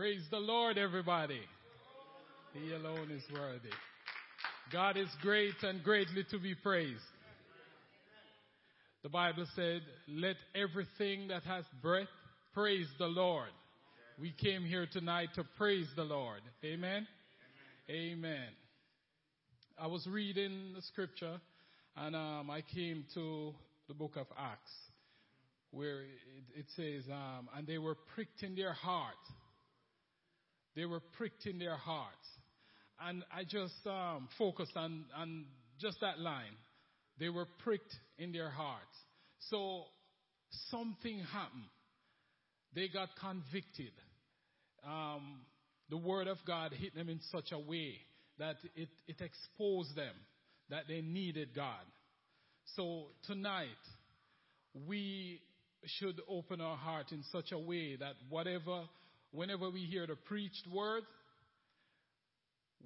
Praise the Lord, everybody. He alone is worthy. God is great and greatly to be praised. The Bible said, let everything that has breath praise the Lord. We came here tonight to praise the Lord. Amen. Amen. I was reading the scripture and um, I came to the book of Acts where it, it says, um, and they were pricked in their heart. They were pricked in their hearts. And I just um, focused on, on just that line. They were pricked in their hearts. So something happened. They got convicted. Um, the word of God hit them in such a way that it, it exposed them that they needed God. So tonight, we should open our heart in such a way that whatever, whenever we hear the preached word,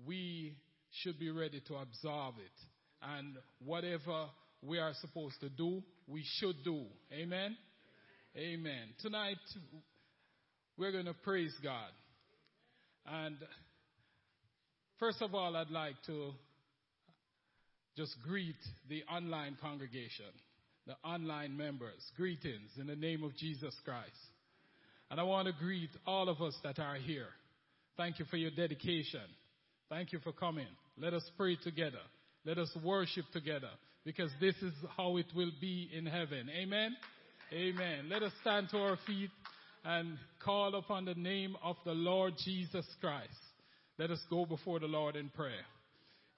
we should be ready to absorb it. And whatever we are supposed to do, we should do. Amen? Amen. Tonight, we're going to praise God. And first of all, I'd like to just greet the online congregation the online members. Greetings in the name of Jesus Christ. And I want to greet all of us that are here. Thank you for your dedication. Thank you for coming. Let us pray together. Let us worship together because this is how it will be in heaven. Amen. Amen. Let us stand to our feet and call upon the name of the Lord Jesus Christ. Let us go before the Lord in prayer.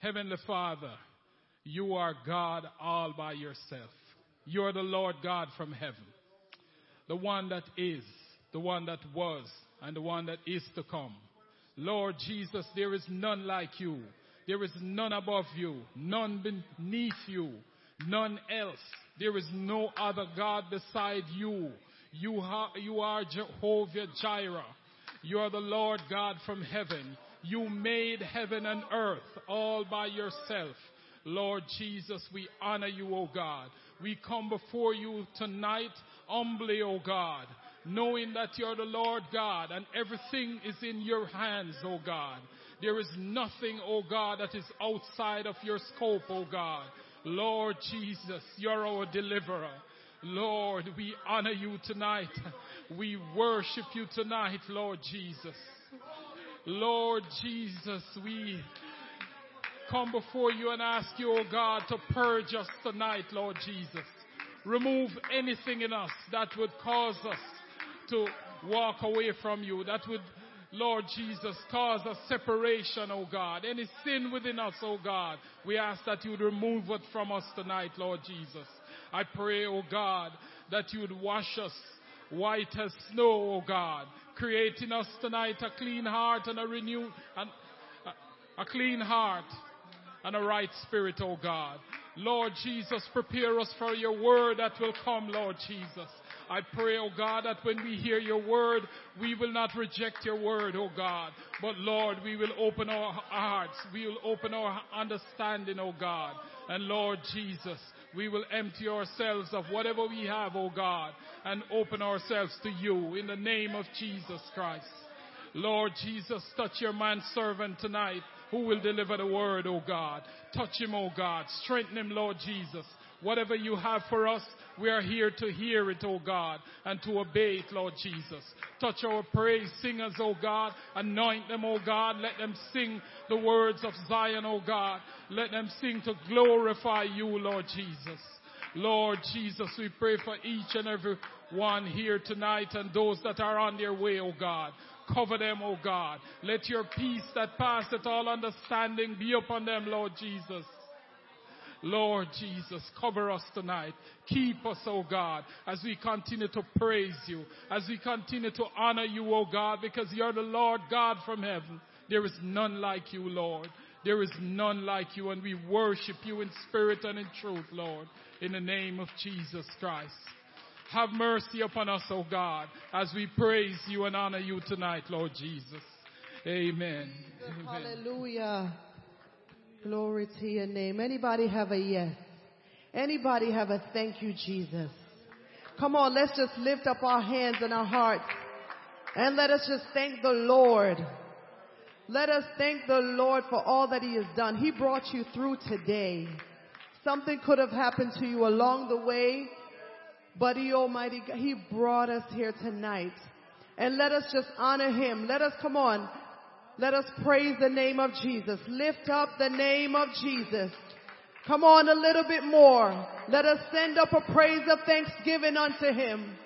Heavenly Father, you are God all by yourself. You are the Lord God from heaven. The one that is, the one that was, and the one that is to come. Lord Jesus, there is none like you. There is none above you, none beneath you, none else. There is no other God beside you. You are, you are Jehovah Jireh. You are the Lord God from heaven. You made heaven and earth all by yourself. Lord Jesus, we honor you, O God. We come before you tonight humbly, O God, knowing that you're the Lord God and everything is in your hands, O God. There is nothing, O God, that is outside of your scope, O God. Lord Jesus, you're our deliverer. Lord, we honor you tonight. We worship you tonight, Lord Jesus. Lord Jesus, we come before you and ask you, oh God, to purge us tonight, Lord Jesus. Remove anything in us that would cause us to walk away from you, that would, Lord Jesus, cause a separation, oh God. Any sin within us, oh God, we ask that you would remove it from us tonight, Lord Jesus. I pray, oh God, that you would wash us white as snow, oh God, creating us tonight a clean heart and a renewed, and a, a clean heart and a right spirit, oh God. Lord Jesus, prepare us for your word that will come, Lord Jesus. I pray, oh God, that when we hear your word, we will not reject your word, oh God. But Lord, we will open our hearts. We will open our understanding, oh God. And Lord Jesus, we will empty ourselves of whatever we have, oh God, and open ourselves to you in the name of Jesus Christ. Lord Jesus, touch your man servant tonight who will deliver the word, oh God. Touch him, oh God. Strengthen him, Lord Jesus. Whatever you have for us, we are here to hear it, O God, and to obey it, Lord Jesus. Touch our praise singers, O God. Anoint them, O God. Let them sing the words of Zion, O God. Let them sing to glorify you, Lord Jesus. Lord Jesus, we pray for each and every one here tonight and those that are on their way, O God. Cover them, O God. Let your peace that passeth all understanding be upon them, Lord Jesus. Lord Jesus, cover us tonight. Keep us, O God, as we continue to praise you, as we continue to honor you, O God, because you're the Lord God from heaven. There is none like you, Lord. There is none like you, and we worship you in spirit and in truth, Lord, in the name of Jesus Christ. Have mercy upon us, O God, as we praise you and honor you tonight, Lord Jesus. Amen. Amen. Hallelujah. Glory to your name. Anybody have a yes? Anybody have a thank you, Jesus? Come on, let's just lift up our hands and our hearts And let us just thank the Lord. Let us thank the Lord for all that He has done. He brought you through today. Something could have happened to you along the way, but He Almighty, He brought us here tonight. And let us just honor Him. Let us, come on, let us praise the name of Jesus. Lift up the name of Jesus. Come on a little bit more. Let us send up a praise of thanksgiving unto Him.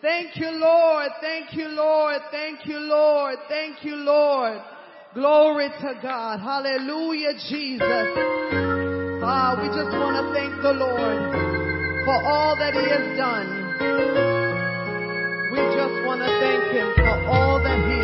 Thank you, Lord. Thank you, Lord. Thank you, Lord. Thank you, Lord. Glory to God. Hallelujah, Jesus. Ah, we just want to thank the Lord for all that He has done. We just want to thank Him for all that He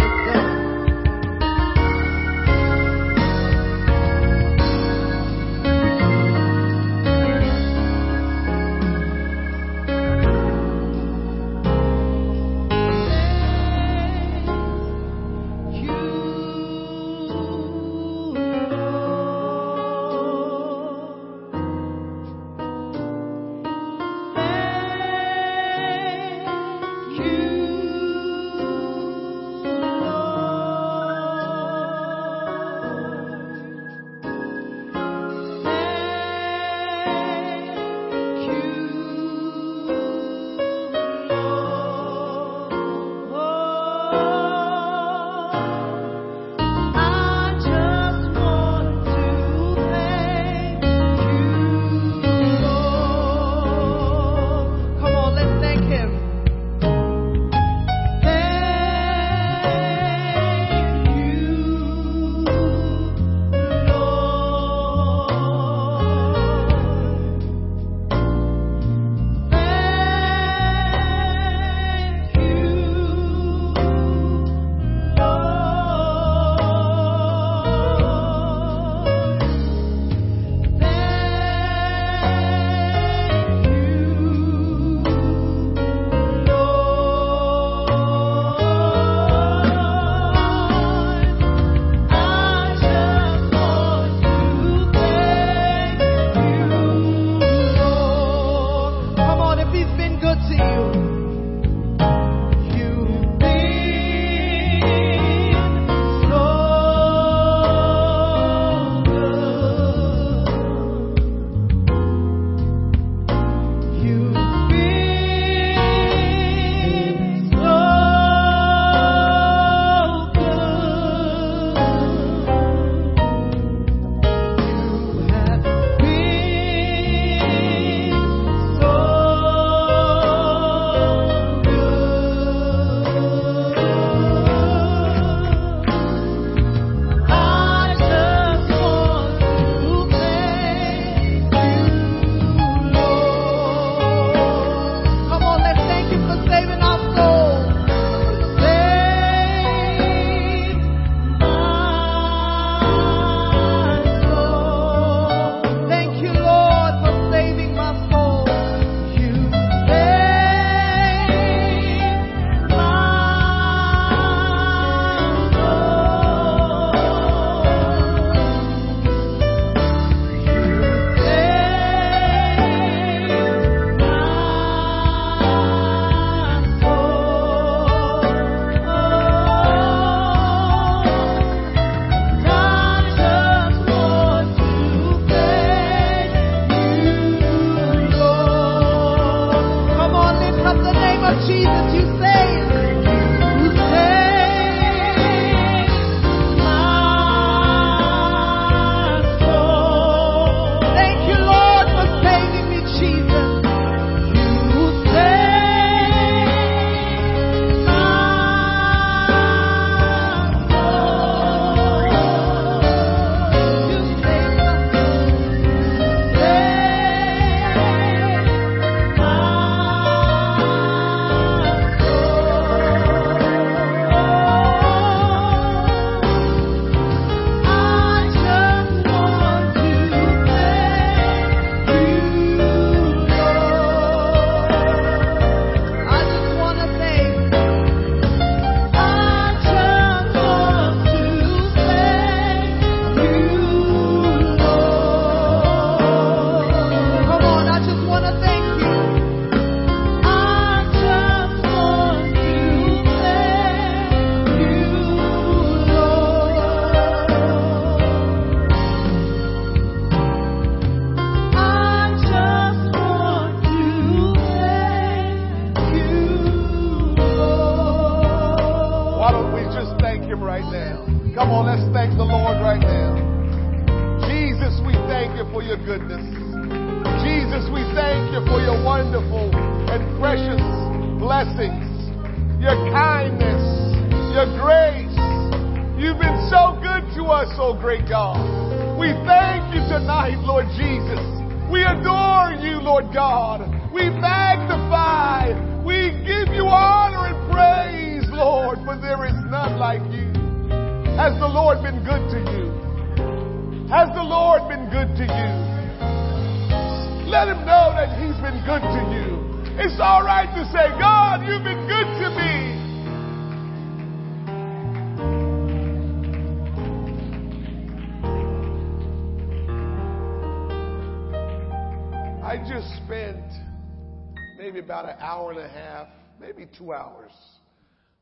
two hours,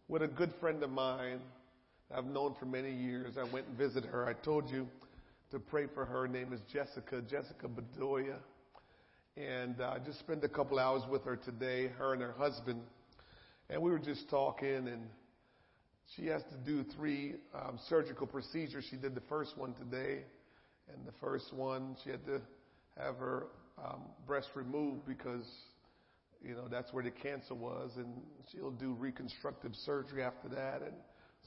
with a good friend of mine I've known for many years. I went and visited her. I told you to pray for her. Her name is Jessica, Jessica Bedoya. And uh, I just spent a couple hours with her today, her and her husband. And we were just talking, and she has to do three um, surgical procedures. She did the first one today, and the first one, she had to have her um, breast removed because, you know, that's where the cancer was, and she'll do reconstructive surgery after that. And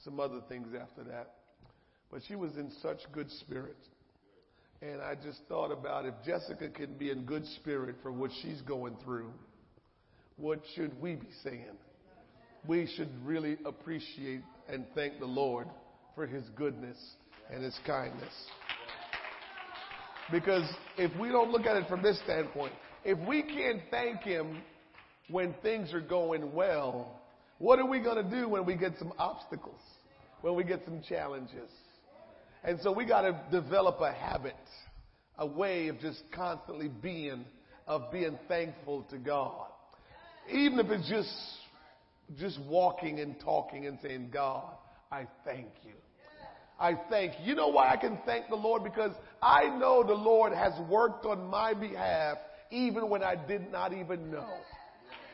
some other things after that. But she was in such good spirits. And I just thought about if Jessica can be in good spirit for what she's going through, what should we be saying? We should really appreciate and thank the Lord for his goodness and his kindness. Because if we don't look at it from this standpoint, if we can't thank him when things are going well, what are we going to do when we get some obstacles? When we get some challenges? And so we got to develop a habit, a way of just constantly being, of being thankful to God. Even if it's just, just walking and talking and saying, God, I thank you. I thank you. You know why I can thank the Lord? Because I know the Lord has worked on my behalf even when I did not even know.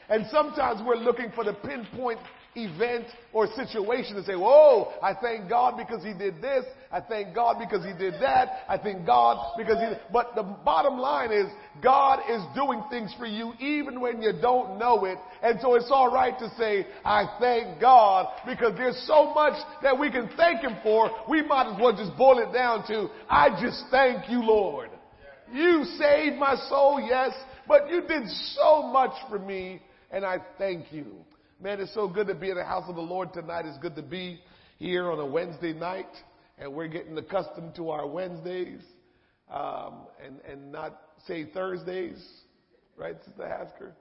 And sometimes we're looking for the pinpoint event or situation and say, Whoa, I thank God because He did this. I thank God because He did that. I thank God because He. But the bottom line is, God is doing things for you even when you don't know it. And so it's all right to say, I thank God because there's so much that we can thank Him for. We might as well just boil it down to, I just thank you, Lord. You saved my soul, yes, but you did so much for me and I thank you. Man, it's so good to be in the house of the Lord tonight. It's good to be here on a Wednesday night, and we're getting accustomed to our Wednesdays, um, and and not say Thursdays, right, Sister Hasker?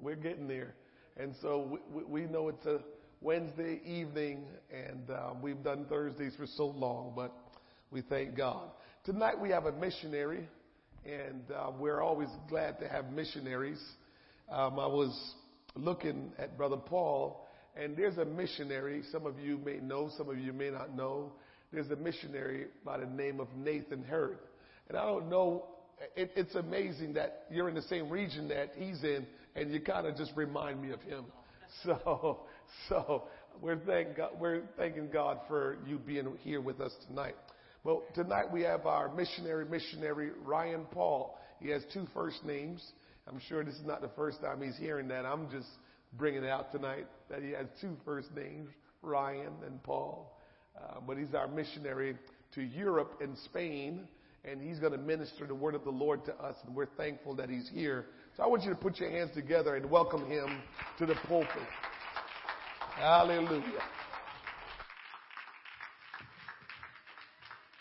We're getting there, and so we, we know it's a Wednesday evening, and um, we've done Thursdays for so long, but we thank God. Tonight we have a missionary, and uh, we're always glad to have missionaries. Um, I was looking at Brother Paul, and there's a missionary. Some of you may know, some of you may not know. There's a missionary by the name of Nathan Hurd. And I don't know, it, it's amazing that you're in the same region that he's in, and you kind of just remind me of him. So, so we're, thank God, we're thanking God for you being here with us tonight. Well, tonight we have our missionary, missionary Ryan Paul. He has two first names. I'm sure this is not the first time he's hearing that. I'm just bringing it out tonight that he has two first names, Ryan and Paul. Uh, but he's our missionary to Europe and Spain, and he's going to minister the word of the Lord to us, and we're thankful that he's here. So I want you to put your hands together and welcome him to the pulpit. Hallelujah.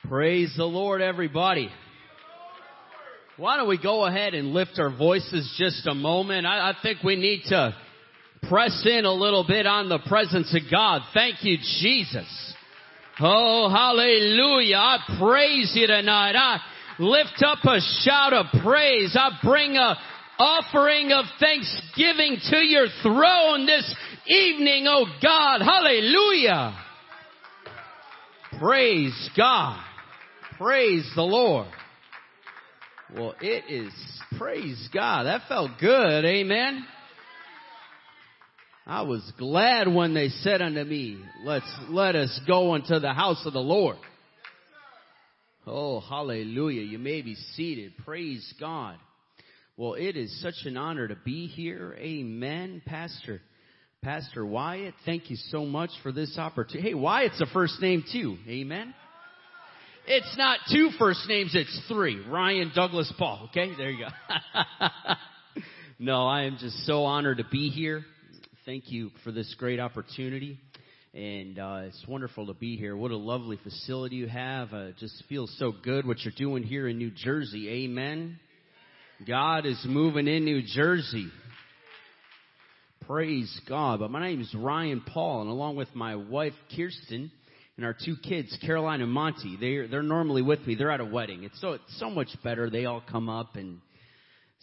Praise the Lord, everybody. Why don't we go ahead and lift our voices just a moment? I, I, think we need to press in a little bit on the presence of God. Thank you, Jesus. Oh, hallelujah. I praise you tonight. I lift up a shout of praise. I bring a offering of thanksgiving to your throne this evening, oh God. Hallelujah. Praise God. Praise the Lord. Well, it is, praise God. That felt good. Amen. I was glad when they said unto me, let's, let us go into the house of the Lord. Oh, hallelujah. You may be seated. Praise God. Well, it is such an honor to be here. Amen. Pastor, Pastor Wyatt, thank you so much for this opportunity. Hey, Wyatt's a first name too. Amen. It's not two first names, it's three. Ryan, Douglas, Paul. Okay, there you go. no, I am just so honored to be here. Thank you for this great opportunity. And uh, it's wonderful to be here. What a lovely facility you have. Uh, just feels so good what you're doing here in New Jersey. Amen. God is moving in New Jersey. Praise God. But my name is Ryan Paul, and along with my wife Kirsten and our two kids, Caroline and Monty, they're they're normally with me. They're at a wedding. It's so it's so much better. They all come up and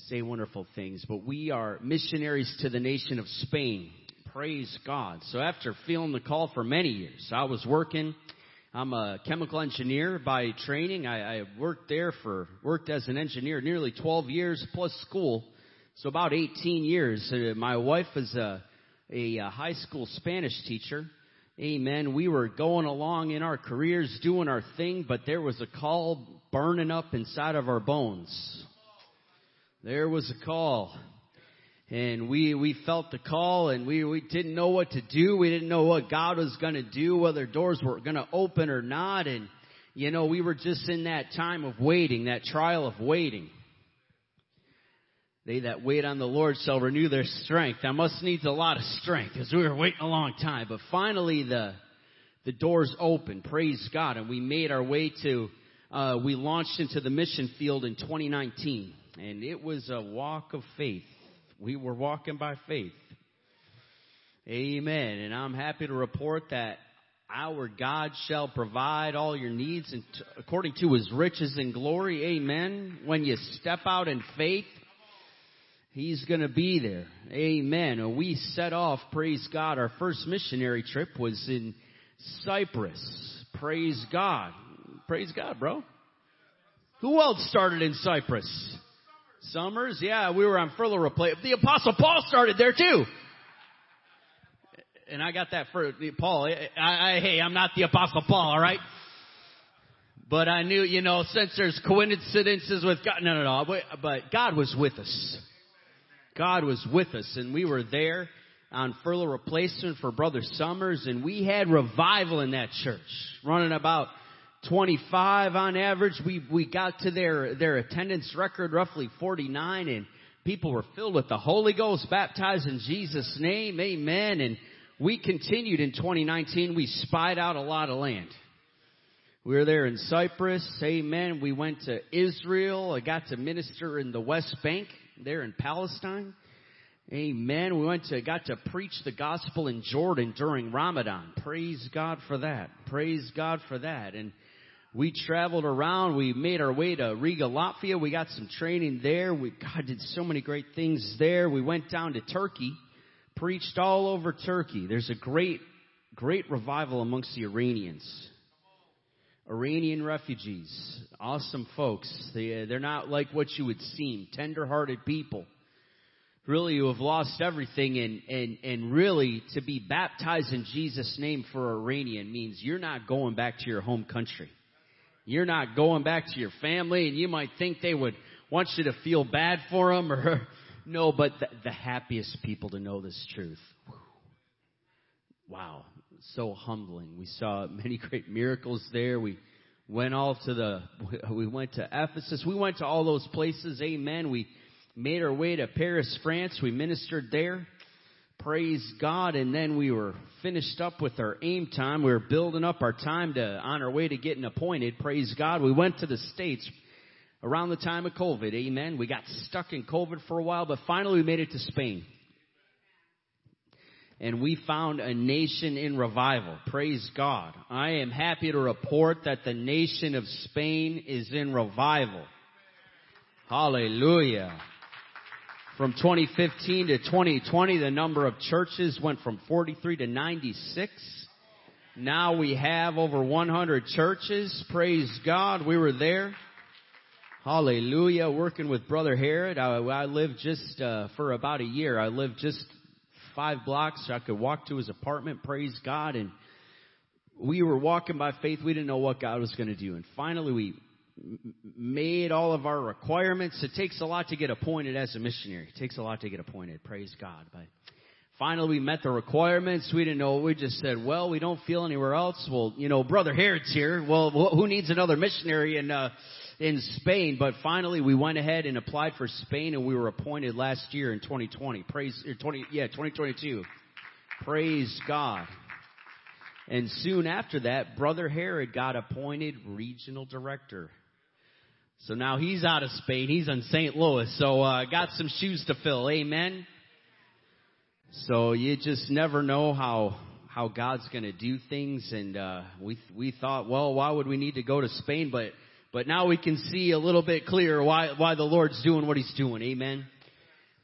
say wonderful things. But we are missionaries to the nation of Spain. Praise God. So after feeling the call for many years, I was working. I'm a chemical engineer by training. I, I worked there for, worked as an engineer nearly 12 years plus school. So about 18 years. Uh, my wife is a, a, a high school Spanish teacher. Amen. We were going along in our careers doing our thing, but there was a call burning up inside of our bones. There was a call and we we felt the call and we we didn't know what to do we didn't know what god was going to do whether doors were going to open or not and you know we were just in that time of waiting that trial of waiting they that wait on the lord shall renew their strength that must needs a lot of strength because we were waiting a long time but finally the the doors opened praise god and we made our way to uh, we launched into the mission field in 2019 and it was a walk of faith we were walking by faith. Amen. And I'm happy to report that our God shall provide all your needs and t- according to his riches and glory. Amen. When you step out in faith, he's going to be there. Amen. And we set off, praise God. Our first missionary trip was in Cyprus. Praise God. Praise God, bro. Who else started in Cyprus? Summers, yeah, we were on furlough replacement. The Apostle Paul started there too. And I got that for Paul. I, I, hey, I'm not the Apostle Paul, all right? But I knew, you know, since there's coincidences with God, no, no, no, but God was with us. God was with us, and we were there on furlough replacement for Brother Summers, and we had revival in that church, running about 25 on average. We, we got to their, their attendance record, roughly 49, and people were filled with the Holy Ghost, baptized in Jesus' name. Amen. And we continued in 2019. We spied out a lot of land. We were there in Cyprus. Amen. We went to Israel. I got to minister in the West Bank there in Palestine. Amen. We went to, got to preach the gospel in Jordan during Ramadan. Praise God for that. Praise God for that. And we traveled around. We made our way to Riga, Latvia. We got some training there. We, God did so many great things there. We went down to Turkey, preached all over Turkey. There's a great, great revival amongst the Iranians. Iranian refugees, awesome folks. They, uh, they're not like what you would seem, tender-hearted people. Really, who have lost everything and, and, and really to be baptized in Jesus' name for Iranian means you're not going back to your home country. You're not going back to your family and you might think they would want you to feel bad for them or no, but the, the happiest people to know this truth. Wow. So humbling. We saw many great miracles there. We went all to the, we went to Ephesus. We went to all those places. Amen. We made our way to Paris, France. We ministered there. Praise God. And then we were finished up with our AIM time. We were building up our time to, on our way to getting appointed. Praise God. We went to the States around the time of COVID. Amen. We got stuck in COVID for a while, but finally we made it to Spain. And we found a nation in revival. Praise God. I am happy to report that the nation of Spain is in revival. Hallelujah. From 2015 to 2020, the number of churches went from 43 to 96. Now we have over 100 churches. Praise God. We were there. Hallelujah. Working with Brother Herod. I, I lived just, uh, for about a year. I lived just five blocks. So I could walk to his apartment, praise God. And we were walking by faith. We didn't know what God was going to do. And finally we made all of our requirements. It takes a lot to get appointed as a missionary. It takes a lot to get appointed. Praise God. But finally we met the requirements. We didn't know. We just said, well, we don't feel anywhere else. Well, you know, Brother Herod's here. Well, who needs another missionary And, uh, in Spain? But finally we went ahead and applied for Spain and we were appointed last year in 2020. Praise, 20, yeah, 2022. Praise God. And soon after that, Brother Herod got appointed regional director. So now he's out of Spain. He's in St. Louis. So, uh, got some shoes to fill. Amen. So you just never know how, how God's gonna do things. And, uh, we, we thought, well, why would we need to go to Spain? But, but now we can see a little bit clearer why, why the Lord's doing what He's doing. Amen.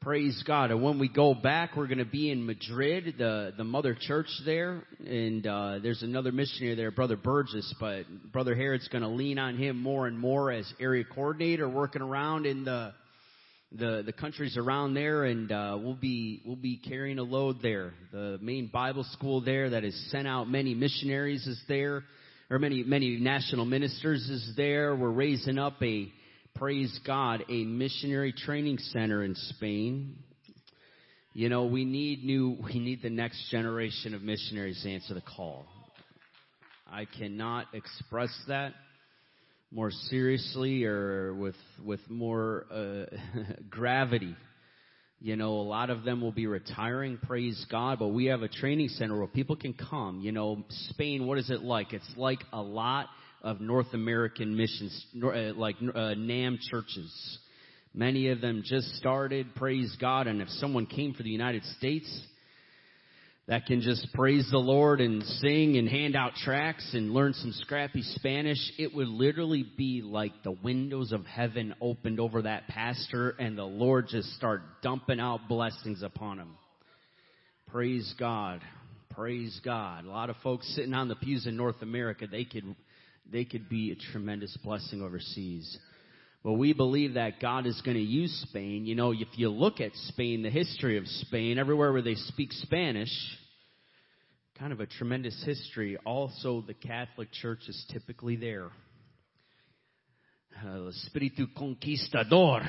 Praise God. And when we go back, we're going to be in Madrid, the, the mother church there. And, uh, there's another missionary there, Brother Burgess, but Brother Herod's going to lean on him more and more as area coordinator, working around in the, the, the countries around there. And, uh, we'll be, we'll be carrying a load there. The main Bible school there that has sent out many missionaries is there, or many, many national ministers is there. We're raising up a, praise God, a missionary training center in Spain. You know, we need new, we need the next generation of missionaries to answer the call. I cannot express that more seriously or with, with more, uh, gravity. You know, a lot of them will be retiring, praise God, but we have a training center where people can come. You know, Spain, what is it like? It's like a lot of North American missions, like uh, NAM churches. Many of them just started, praise God, and if someone came for the United States, that can just praise the Lord and sing and hand out tracts and learn some scrappy Spanish, it would literally be like the windows of heaven opened over that pastor and the Lord just start dumping out blessings upon him. Praise God. Praise God. A lot of folks sitting on the pews in North America, they could they could be a tremendous blessing overseas. But we believe that God is going to use Spain. You know, if you look at Spain, the history of Spain, everywhere where they speak Spanish, kind of a tremendous history. Also, the Catholic Church is typically there. Uh, Espiritu Conquistador.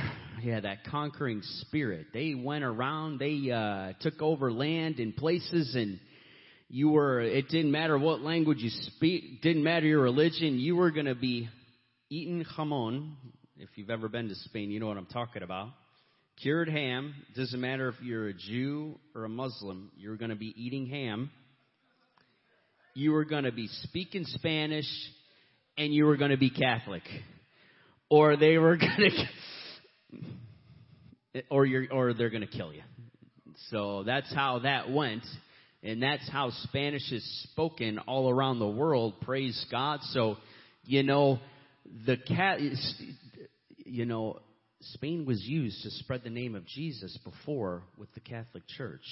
Yeah, that conquering spirit. They went around, they uh, took over land and places and you were, it didn't matter what language you speak, didn't matter your religion, you were going to be eating jamon. If you've ever been to Spain, you know what I'm talking about. Cured ham, doesn't matter if you're a Jew or a Muslim, you're going to be eating ham. You were going to be speaking Spanish and you were going to be Catholic. Or they were going to, or you're, or they're going to kill you. So that's how that went. And that's how Spanish is spoken all around the world. Praise God. So, you know, the cat, you know, Spain was used to spread the name of Jesus before with the Catholic Church.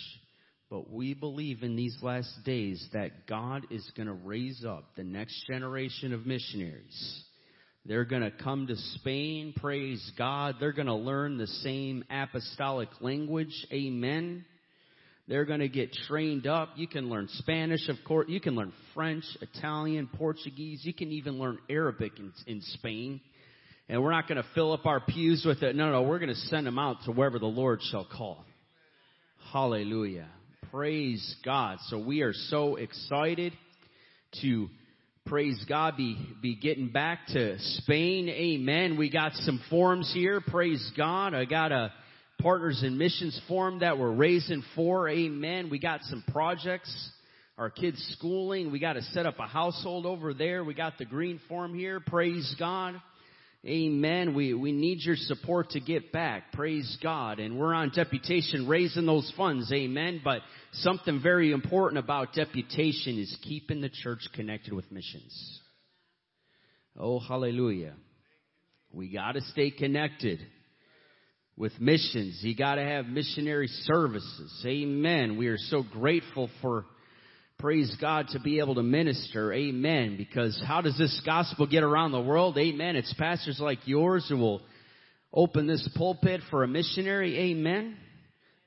But we believe in these last days that God is going to raise up the next generation of missionaries. They're going to come to Spain, praise God. They're going to learn the same apostolic language. Amen. They're going to get trained up. You can learn Spanish, of course. You can learn French, Italian, Portuguese. You can even learn Arabic in, in Spain. And we're not going to fill up our pews with it. No, no, we're going to send them out to wherever the Lord shall call. Hallelujah. Praise God. So we are so excited to praise God be, be getting back to Spain. Amen. We got some forms here. Praise God. I got a, Partners in Missions Forum that we're raising for. Amen. We got some projects. Our kids schooling. We got to set up a household over there. We got the green form here. Praise God. Amen. We, we need your support to get back. Praise God. And we're on deputation raising those funds. Amen. But something very important about deputation is keeping the church connected with missions. Oh, hallelujah. We gotta stay connected with missions. You gotta have missionary services. Amen. We are so grateful for, praise God, to be able to minister. Amen. Because how does this gospel get around the world? Amen. It's pastors like yours who will open this pulpit for a missionary. Amen.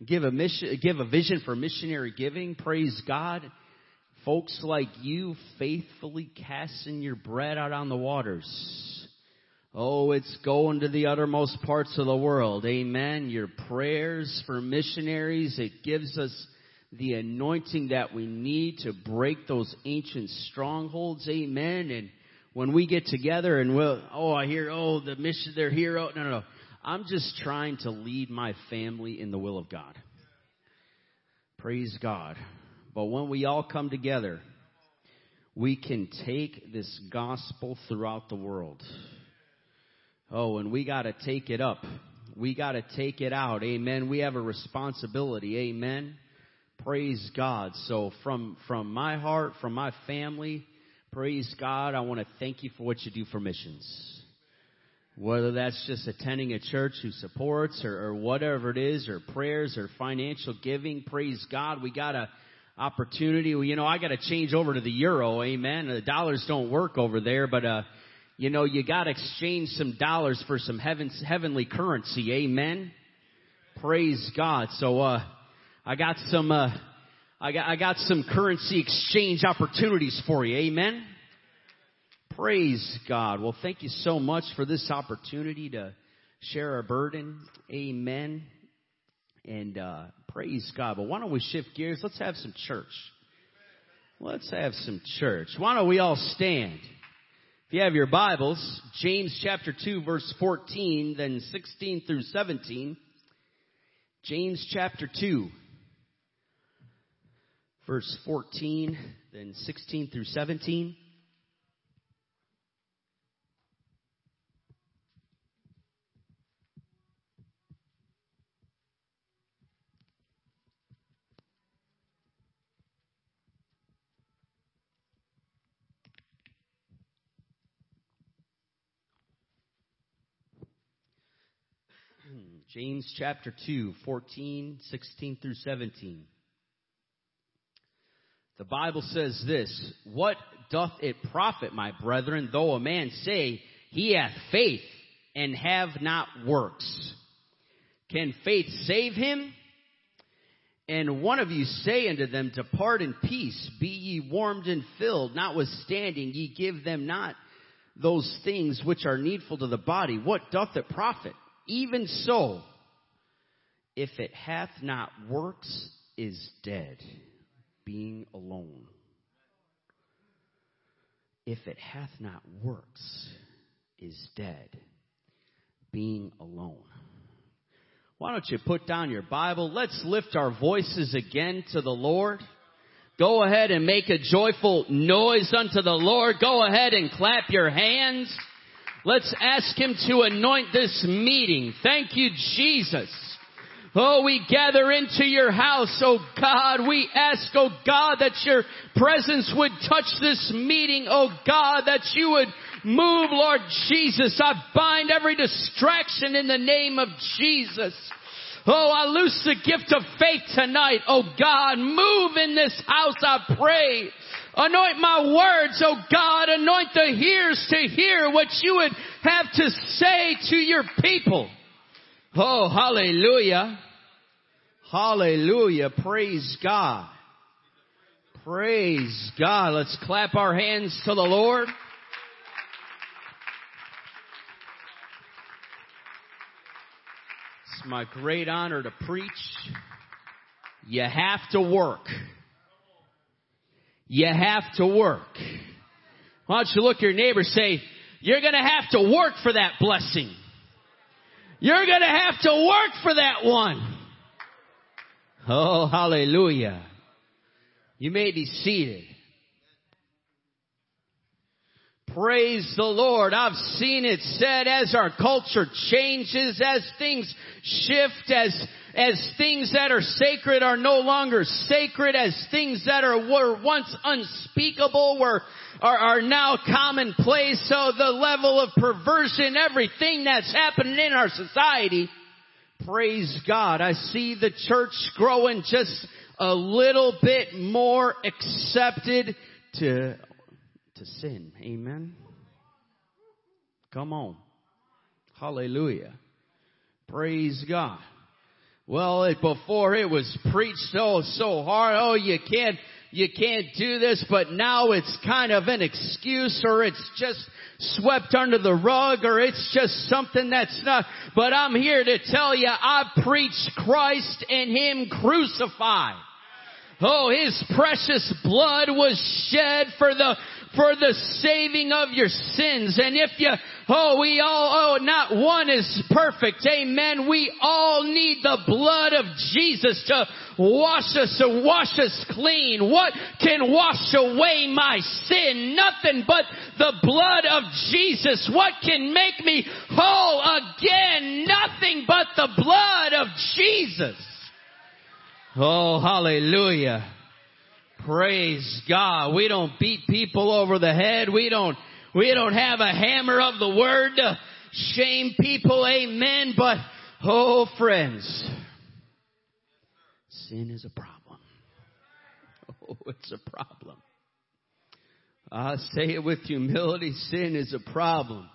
give a mission, give a vision for missionary giving. Praise God. Folks like you faithfully casting your bread out on the waters. Oh, it's going to the uttermost parts of the world. Amen. Your prayers for missionaries, it gives us the anointing that we need to break those ancient strongholds. Amen. And when we get together and we'll, oh, I hear, oh, the mission, they're here. Oh, no, no, no. I'm just trying to lead my family in the will of God. Praise God. But when we all come together, we can take this gospel throughout the world. Oh, and we gotta take it up. We gotta take it out. Amen. We have a responsibility. Amen. Praise God. So from, from my heart, from my family, praise God, I want to thank you for what you do for missions. Whether that's just attending a church who supports or, or whatever it is, or prayers or financial giving, praise God. We got a opportunity. Well, you know, I got to change over to the euro. Amen. The dollars don't work over there, but, uh, you know, you got to exchange some dollars for some heaven, heavenly currency. Amen. Praise God. So, uh, I got some, uh, I got, I got some currency exchange opportunities for you. Amen. Praise God. Well, thank you so much for this opportunity to share our burden. Amen. And uh, praise God. But why don't we shift gears? Let's have some church. Let's have some church. Why don't we all stand? If you have your Bibles, James chapter 2 verse 14, then 16 through 17. James chapter 2 verse 14, then 16 through 17. Hmm, James chapter 2, 14, 16 through 17. The Bible says this, What doth it profit, my brethren, though a man say he hath faith and have not works? Can faith save him? And one of you say unto them, Depart in peace, be ye warmed and filled, notwithstanding ye give them not those things which are needful to the body. What doth it profit? Even so, if it hath not works, is dead, being alone. If it hath not works, is dead, being alone. Why don't you put down your Bible? Let's lift our voices again to the Lord. Go ahead and make a joyful noise unto the Lord. Go ahead and clap your hands. Let's ask Him to anoint this meeting. Thank you, Jesus. Oh, we gather into your house, oh God. We ask, oh God, that your presence would touch this meeting, oh God, that you would move, Lord Jesus. I bind every distraction in the name of Jesus. Oh, I loose the gift of faith tonight. Oh God, move in this house, I pray. Anoint my words, oh God. Anoint the ears to hear what you would have to say to your people. Oh, hallelujah. Hallelujah. Praise God. Praise God. Let's clap our hands to the Lord. It's my great honor to preach. You have to work. You have to work. Why don't you look your neighbor say, you're gonna have to work for that blessing. You're gonna have to work for that one. Oh, hallelujah. You may be seated. Praise the Lord. I've seen it said as our culture changes, as things shift, as as things that are sacred are no longer sacred, as things that are were once unspeakable were are, are now commonplace. So the level of perversion, everything that's happening in our society, praise God. I see the church growing just a little bit more accepted to to sin. Amen. Come on. Hallelujah. Praise God. Well, before it was preached so, so hard. Oh, you can't, you can't do this, but now it's kind of an excuse or it's just swept under the rug or it's just something that's not, but I'm here to tell you I preach Christ and Him crucified. Oh, His precious blood was shed for the for the saving of your sins. And if you, oh, we all, oh, not one is perfect. Amen. We all need the blood of Jesus to wash us and wash us clean. What can wash away my sin? Nothing but the blood of Jesus. What can make me whole again? Nothing but the blood of Jesus. Oh, hallelujah. Praise God. We don't beat people over the head. We don't, we don't have a hammer of the word to shame people. Amen. But, oh friends, sin is a problem. Oh, it's a problem. I say it with humility. Sin is a problem.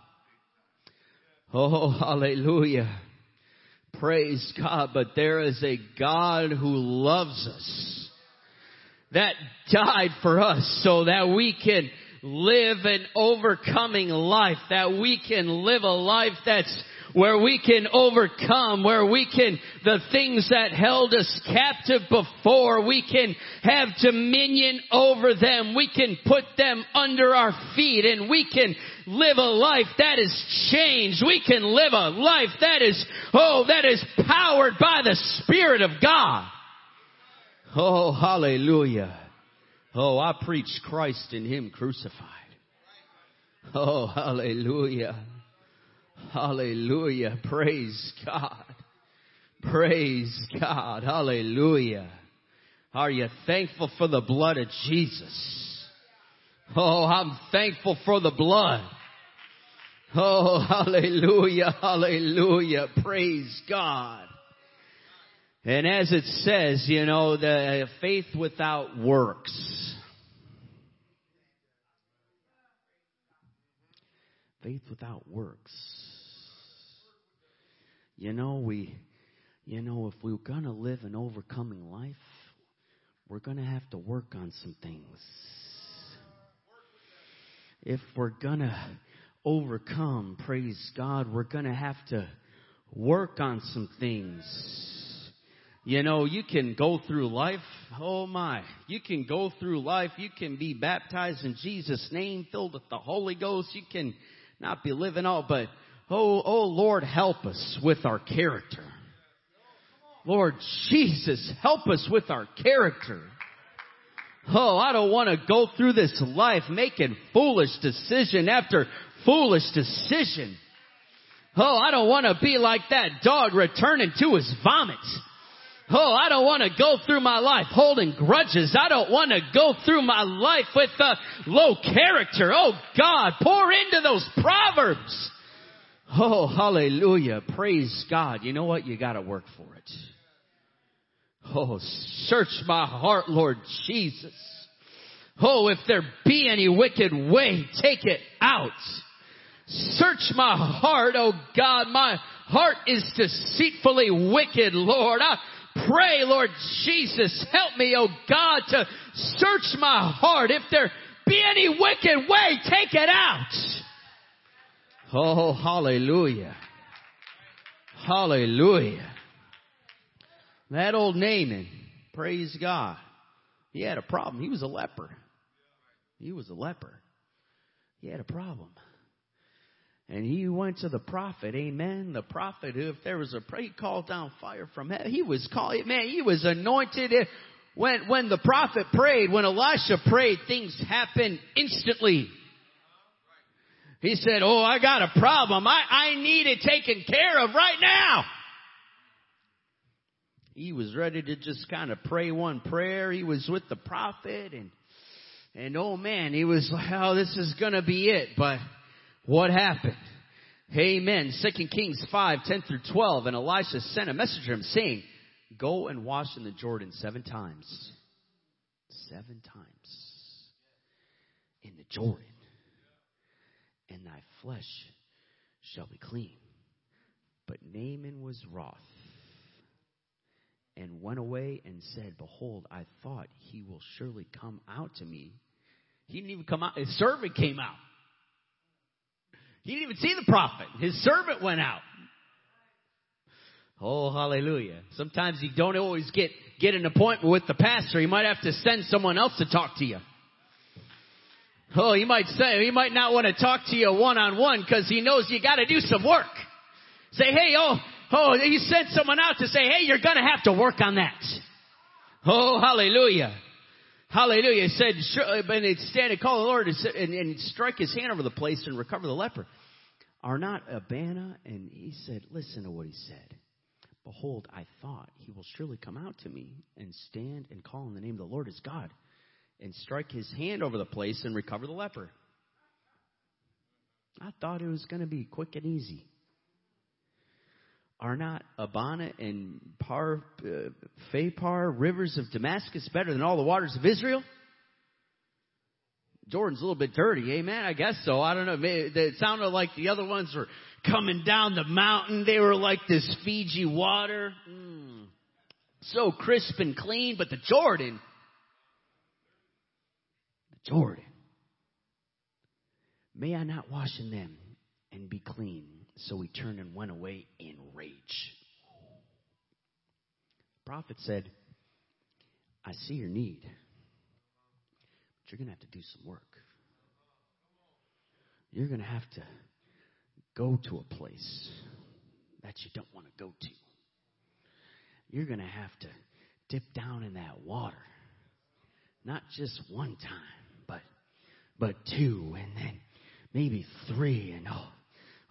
Oh, hallelujah. Praise God. But there is a God who loves us that died for us so that we can live an overcoming life, that we can live a life that's where we can overcome, where we can, the things that held us captive before, we can have dominion over them. We can put them under our feet and we can live a life that is changed. We can live a life that is, oh, that is powered by the Spirit of God. Oh, hallelujah. Oh, I preach Christ in Him crucified. Oh, hallelujah. Hallelujah. Praise God. Praise God. Hallelujah. Are you thankful for the blood of Jesus? Oh, I'm thankful for the blood. Oh, hallelujah. Hallelujah. Praise God. And as it says, you know, the uh, faith without works. Faith without works. You know, we, you know, if we're gonna live an overcoming life, we're gonna have to work on some things. If we're gonna overcome, praise God, we're gonna have to work on some things. You know, you can go through life. Oh my. You can go through life. You can be baptized in Jesus' name, filled with the Holy Ghost. You can not be living all, but oh, oh Lord, help us with our character. Lord Jesus, help us with our character. Oh, I don't want to go through this life making foolish decision after foolish decision. Oh, I don't want to be like that dog returning to his vomit. Oh, I don't want to go through my life holding grudges. I don't want to go through my life with uh, low character. Oh God, pour into those proverbs. Oh, hallelujah. Praise God. You know what? You gotta work for it. Oh, search my heart, Lord Jesus. Oh, if there be any wicked way, take it out. Search my heart, oh God. My heart is deceitfully wicked, Lord. I pray, Lord Jesus, help me, oh God, to search my heart. If there be any wicked way, take it out. Oh, hallelujah. Hallelujah. That old Naaman, praise God. He had a problem. He was a leper. He was a leper. He had a problem. And he went to the prophet, amen. The prophet, who, if there was a prayer, he called down fire from heaven. He was called, man, he was anointed. When, when the prophet prayed, when Elisha prayed, things happened instantly. He said, oh, I got a problem. I, I need it taken care of right now. He was ready to just kind of pray one prayer. He was with the prophet and, and oh man, he was like, oh, this is gonna be it. But what happened? Amen. Second Kings 5, 10 through 12. And Elisha sent a messenger to him saying, Go and wash in the Jordan seven times. Seven times. In the Jordan. And thy flesh shall be clean. But Naaman was wroth. and went away and said, Behold, I thought he will surely come out to me. He didn't even come out. His servant came out. He didn't even see the prophet. His servant went out. Oh, hallelujah. Sometimes you don't always get, get an appointment with the pastor. You might have to send someone else to talk to you. Oh, he might say, he might not want to talk to you one on one because he knows you got to do some work. Say, hey, oh, oh, he sent someone out to say, hey, you're going to have to work on that. Oh, hallelujah. Hallelujah. He said, and he'd stand and call the Lord and, and strike his hand over the place and recover the leper. Are not Abana? And he said, listen to what he said. Behold, I thought he will surely come out to me and stand and call on the name of the Lord as God and strike his hand over the place and recover the leper. I thought it was going to be quick and easy. Are not Abana and Par, uh, Pharpar, rivers of Damascus, better than all the waters of Israel? Jordan's a little bit dirty, amen. I guess so. I don't know. It sounded like the other ones were coming down the mountain. They were like this Fiji water. Mm. So crisp and clean, but the Jordan, the Jordan, may I not wash in them and be clean? So he turned and went away in rage. The prophet said, I see your need, but you're going to have to do some work. You're going to have to go to a place that you don't want to go to. You're going to have to dip down in that water. Not just one time, but but two and then maybe three and oh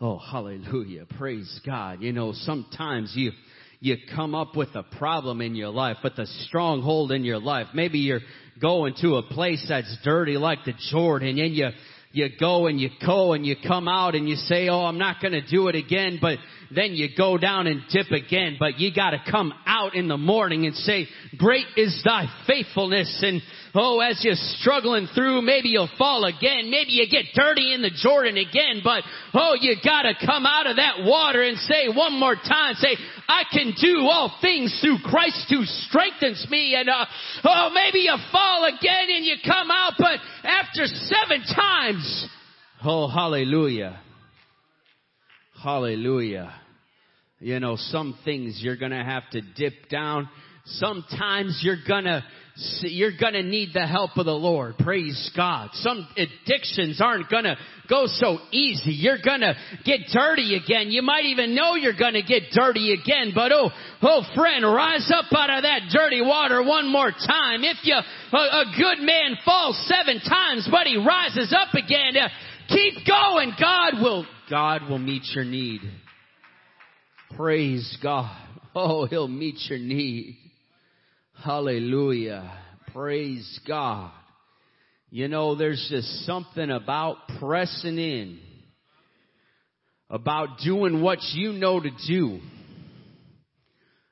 Oh, hallelujah. Praise God. You know, sometimes you, you come up with a problem in your life, but the stronghold in your life, maybe you're going to a place that's dirty like the Jordan and you, you go and you go and you come out and you say, oh, I'm not going to do it again, but then you go down and dip again, but you got to come out in the morning and say, great is thy faithfulness and Oh, as you're struggling through, maybe you'll fall again. Maybe you get dirty in the Jordan again, but oh, you gotta come out of that water and say one more time, say, I can do all things through Christ who strengthens me. And uh, oh, maybe you fall again and you come out, but after seven times, oh, hallelujah. Hallelujah. You know, some things you're gonna have to dip down. Sometimes you're gonna you're gonna need the help of the Lord. Praise God. Some addictions aren't gonna go so easy. You're gonna get dirty again. You might even know you're gonna get dirty again, but oh, oh friend, rise up out of that dirty water one more time. If you, a, a good man falls seven times, but he rises up again, uh, keep going. God will, God will meet your need. Praise God. Oh, He'll meet your need. Hallelujah. Praise God. You know, there's just something about pressing in, about doing what you know to do,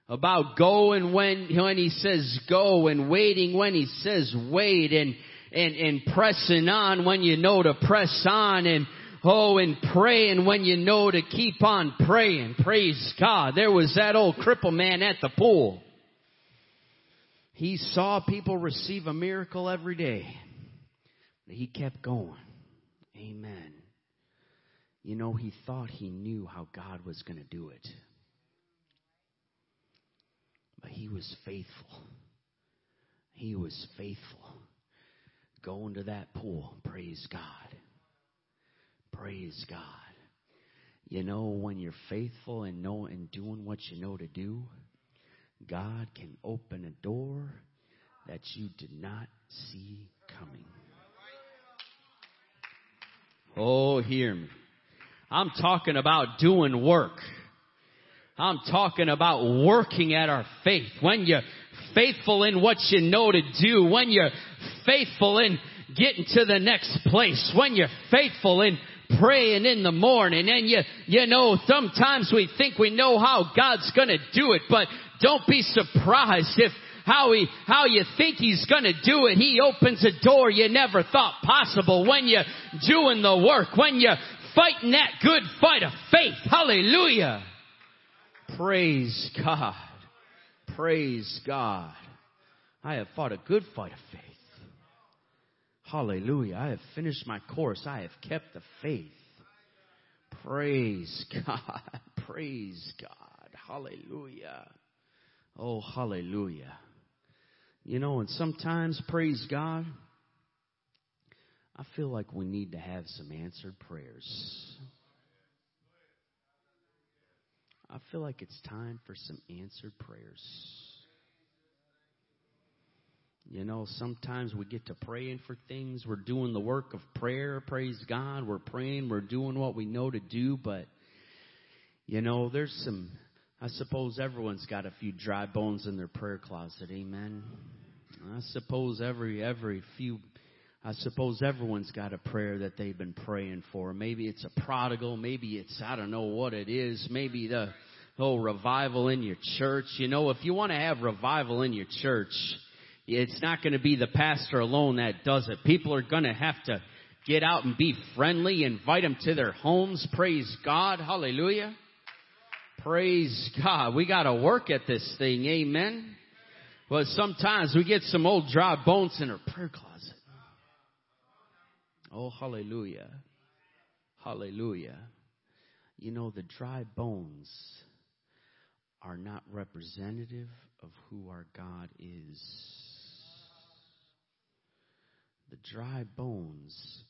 about going when, when he says go and waiting when he says wait and, and, and pressing on when you know to press on and, oh, and praying when you know to keep on praying. Praise God. There was that old cripple man at the pool. He saw people receive a miracle every day. He kept going. Amen. You know, he thought he knew how God was going to do it. But he was faithful. He was faithful. Going to that pool. Praise God. Praise God. You know, when you're faithful and know and doing what you know to do, God can open a door that you did not see coming. Oh, hear me. I'm talking about doing work. I'm talking about working at our faith. When you're faithful in what you know to do, when you're faithful in getting to the next place, when you're faithful in praying in the morning and you, you know, sometimes we think we know how God's gonna do it, but don't be surprised if how he, how you think he's gonna do it. He opens a door you never thought possible when you're doing the work, when you're fighting that good fight of faith. Hallelujah. Praise God. Praise God. I have fought a good fight of faith. Hallelujah. I have finished my course. I have kept the faith. Praise God. Praise God. Hallelujah. Oh, hallelujah. You know, and sometimes, praise God, I feel like we need to have some answered prayers. I feel like it's time for some answered prayers. You know, sometimes we get to praying for things. We're doing the work of prayer. Praise God. We're praying. We're doing what we know to do. But, you know, there's some, I suppose everyone's got a few dry bones in their prayer closet. Amen. I suppose every, every few, I suppose everyone's got a prayer that they've been praying for. Maybe it's a prodigal. Maybe it's, I don't know what it is. Maybe the whole revival in your church. You know, if you want to have revival in your church, it's not going to be the pastor alone that does it. People are going to have to get out and be friendly, invite them to their homes. Praise God. Hallelujah. Praise God. We got to work at this thing. Amen. But sometimes we get some old dry bones in our prayer closet. Oh, hallelujah. Hallelujah. You know, the dry bones are not representative of who our God is. The dry bones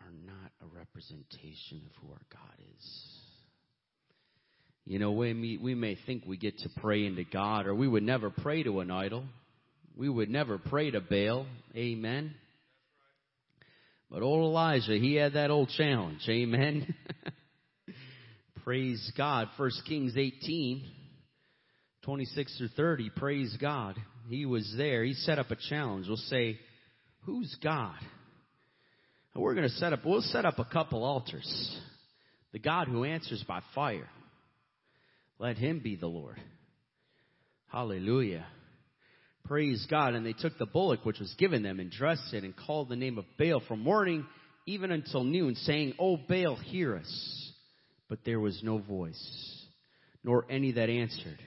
are not a representation of who our God is. You know, we, we may think we get to pray into God, or we would never pray to an idol. We would never pray to Baal. Amen. But old Elijah, he had that old challenge. Amen. praise God. First Kings 18, 26 through 30. Praise God. He was there. He set up a challenge. We'll say, Who's God? And we're going to set up, we'll set up a couple altars. The God who answers by fire. Let him be the Lord. Hallelujah. Praise God. And they took the bullock which was given them and dressed it and called the name of Baal from morning even until noon, saying, O Baal, hear us. But there was no voice, nor any that answered.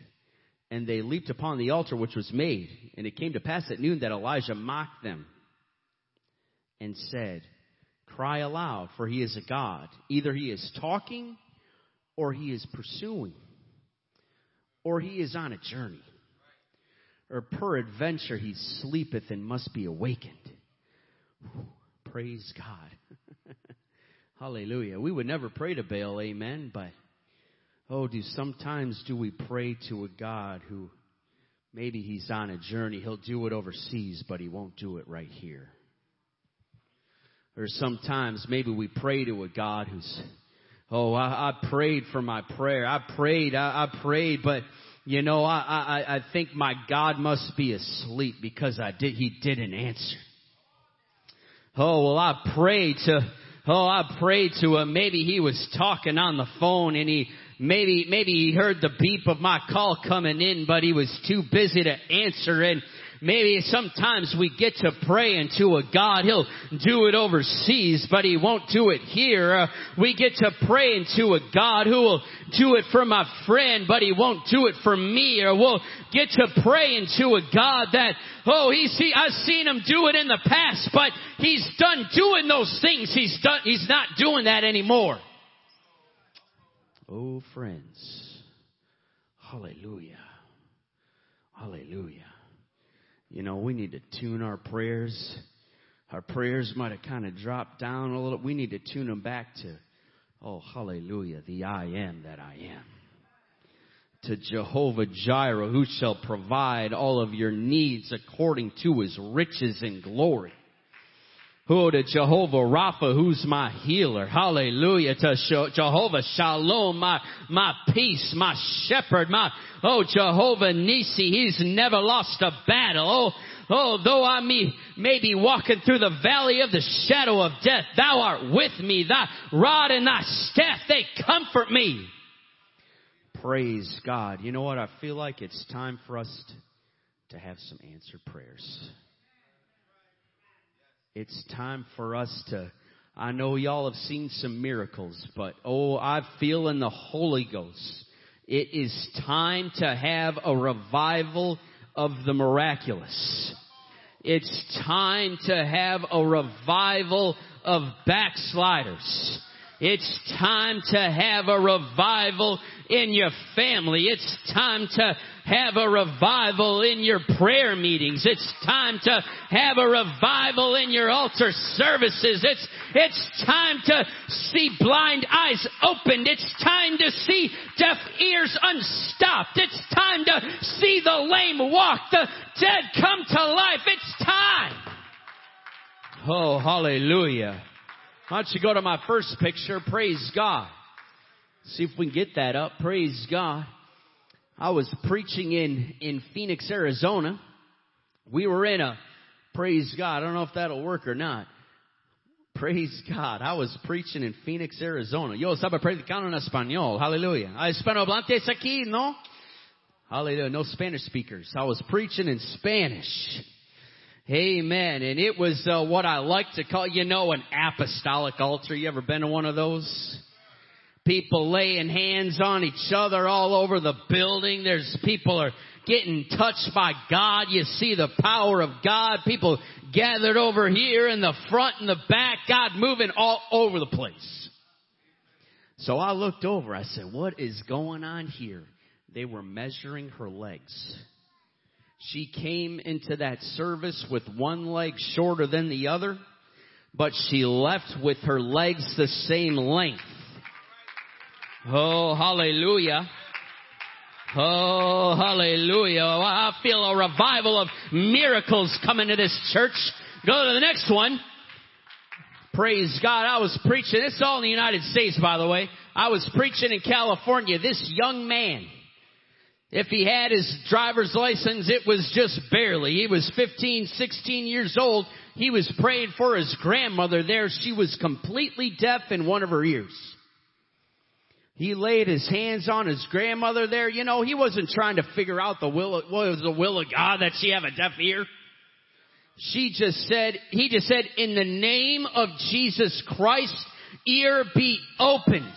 And they leaped upon the altar which was made. And it came to pass at noon that Elijah mocked them and said, Cry aloud, for he is a God. Either he is talking, or he is pursuing, or he is on a journey, or peradventure he sleepeth and must be awakened. Praise God. Hallelujah. We would never pray to Baal, amen, but oh, do sometimes do we pray to a God who maybe he's on a journey. He'll do it overseas, but he won't do it right here. Or sometimes maybe we pray to a God who's, oh, I, I prayed for my prayer. I prayed, I, I prayed, but you know, I, I, I think my God must be asleep because I did, he didn't answer. Oh, well, I prayed to, oh, I prayed to him. Maybe he was talking on the phone and he, maybe, maybe he heard the beep of my call coming in, but he was too busy to answer and Maybe sometimes we get to pray into a God. He'll do it overseas, but He won't do it here. Uh, we get to pray into a God who will do it for my friend, but He won't do it for me. Or we'll get to pray into a God that, oh, he see, I've seen Him do it in the past, but He's done doing those things. He's done, He's not doing that anymore. Oh, friends. Hallelujah. Hallelujah. You know, we need to tune our prayers. Our prayers might have kind of dropped down a little. We need to tune them back to, oh, hallelujah, the I am that I am. To Jehovah Jireh, who shall provide all of your needs according to his riches and glory. Oh, to Jehovah Rapha, who's my healer. Hallelujah. To Jehovah Shalom, my, my peace, my shepherd, my, oh, Jehovah Nisi, he's never lost a battle. Oh, oh, though I may, may be walking through the valley of the shadow of death, thou art with me. Thy rod and thy staff, they comfort me. Praise God. You know what? I feel like it's time for us to have some answered prayers. It's time for us to, I know y'all have seen some miracles, but oh, I feel in the Holy Ghost It is time to have a revival of the miraculous. It's time to have a revival of backsliders. It's time to have a revival in your family. It's time to have a revival in your prayer meetings. It's time to have a revival in your altar services. It's, it's time to see blind eyes opened. It's time to see deaf ears unstopped. It's time to see the lame walk, the dead come to life. It's time. Oh, hallelujah. Why don't you go to my first picture? Praise God. See if we can get that up. Praise God. I was preaching in, in Phoenix, Arizona. We were in a, praise God, I don't know if that'll work or not. Praise God. I was preaching in Phoenix, Arizona. Yo estaba predicando en español. Hallelujah. Hay hispanohablantes aquí, no? Hallelujah. No Spanish speakers. I was preaching in Spanish. Amen. And it was uh, what I like to call, you know, an apostolic altar. You ever been to one of those? People laying hands on each other all over the building. There's people are getting touched by God. You see the power of God. People gathered over here in the front and the back. God moving all over the place. So I looked over. I said, what is going on here? They were measuring her legs. She came into that service with one leg shorter than the other, but she left with her legs the same length. Oh, hallelujah. Oh, hallelujah. I feel a revival of miracles coming to this church. Go to the next one. Praise God. I was preaching. It's all in the United States, by the way. I was preaching in California. This young man, if he had his driver's license, it was just barely. He was 15, 16 years old. He was praying for his grandmother there. She was completely deaf in one of her ears. He laid his hands on his grandmother there. You know, he wasn't trying to figure out the will, of, what was the will of God that she have a deaf ear. She just said, he just said, in the name of Jesus Christ, ear be opened.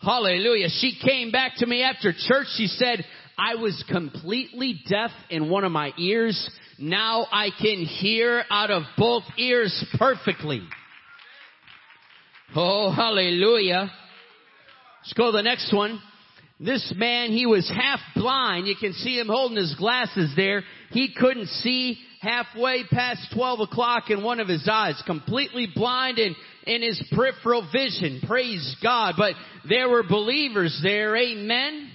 Hallelujah. She came back to me after church. She said, I was completely deaf in one of my ears. Now I can hear out of both ears perfectly. Oh, hallelujah. Let's go to the next one. This man, he was half blind. You can see him holding his glasses there. He couldn't see halfway past 12 o'clock in one of his eyes. Completely blind in, in his peripheral vision. Praise God. But there were believers there. Amen.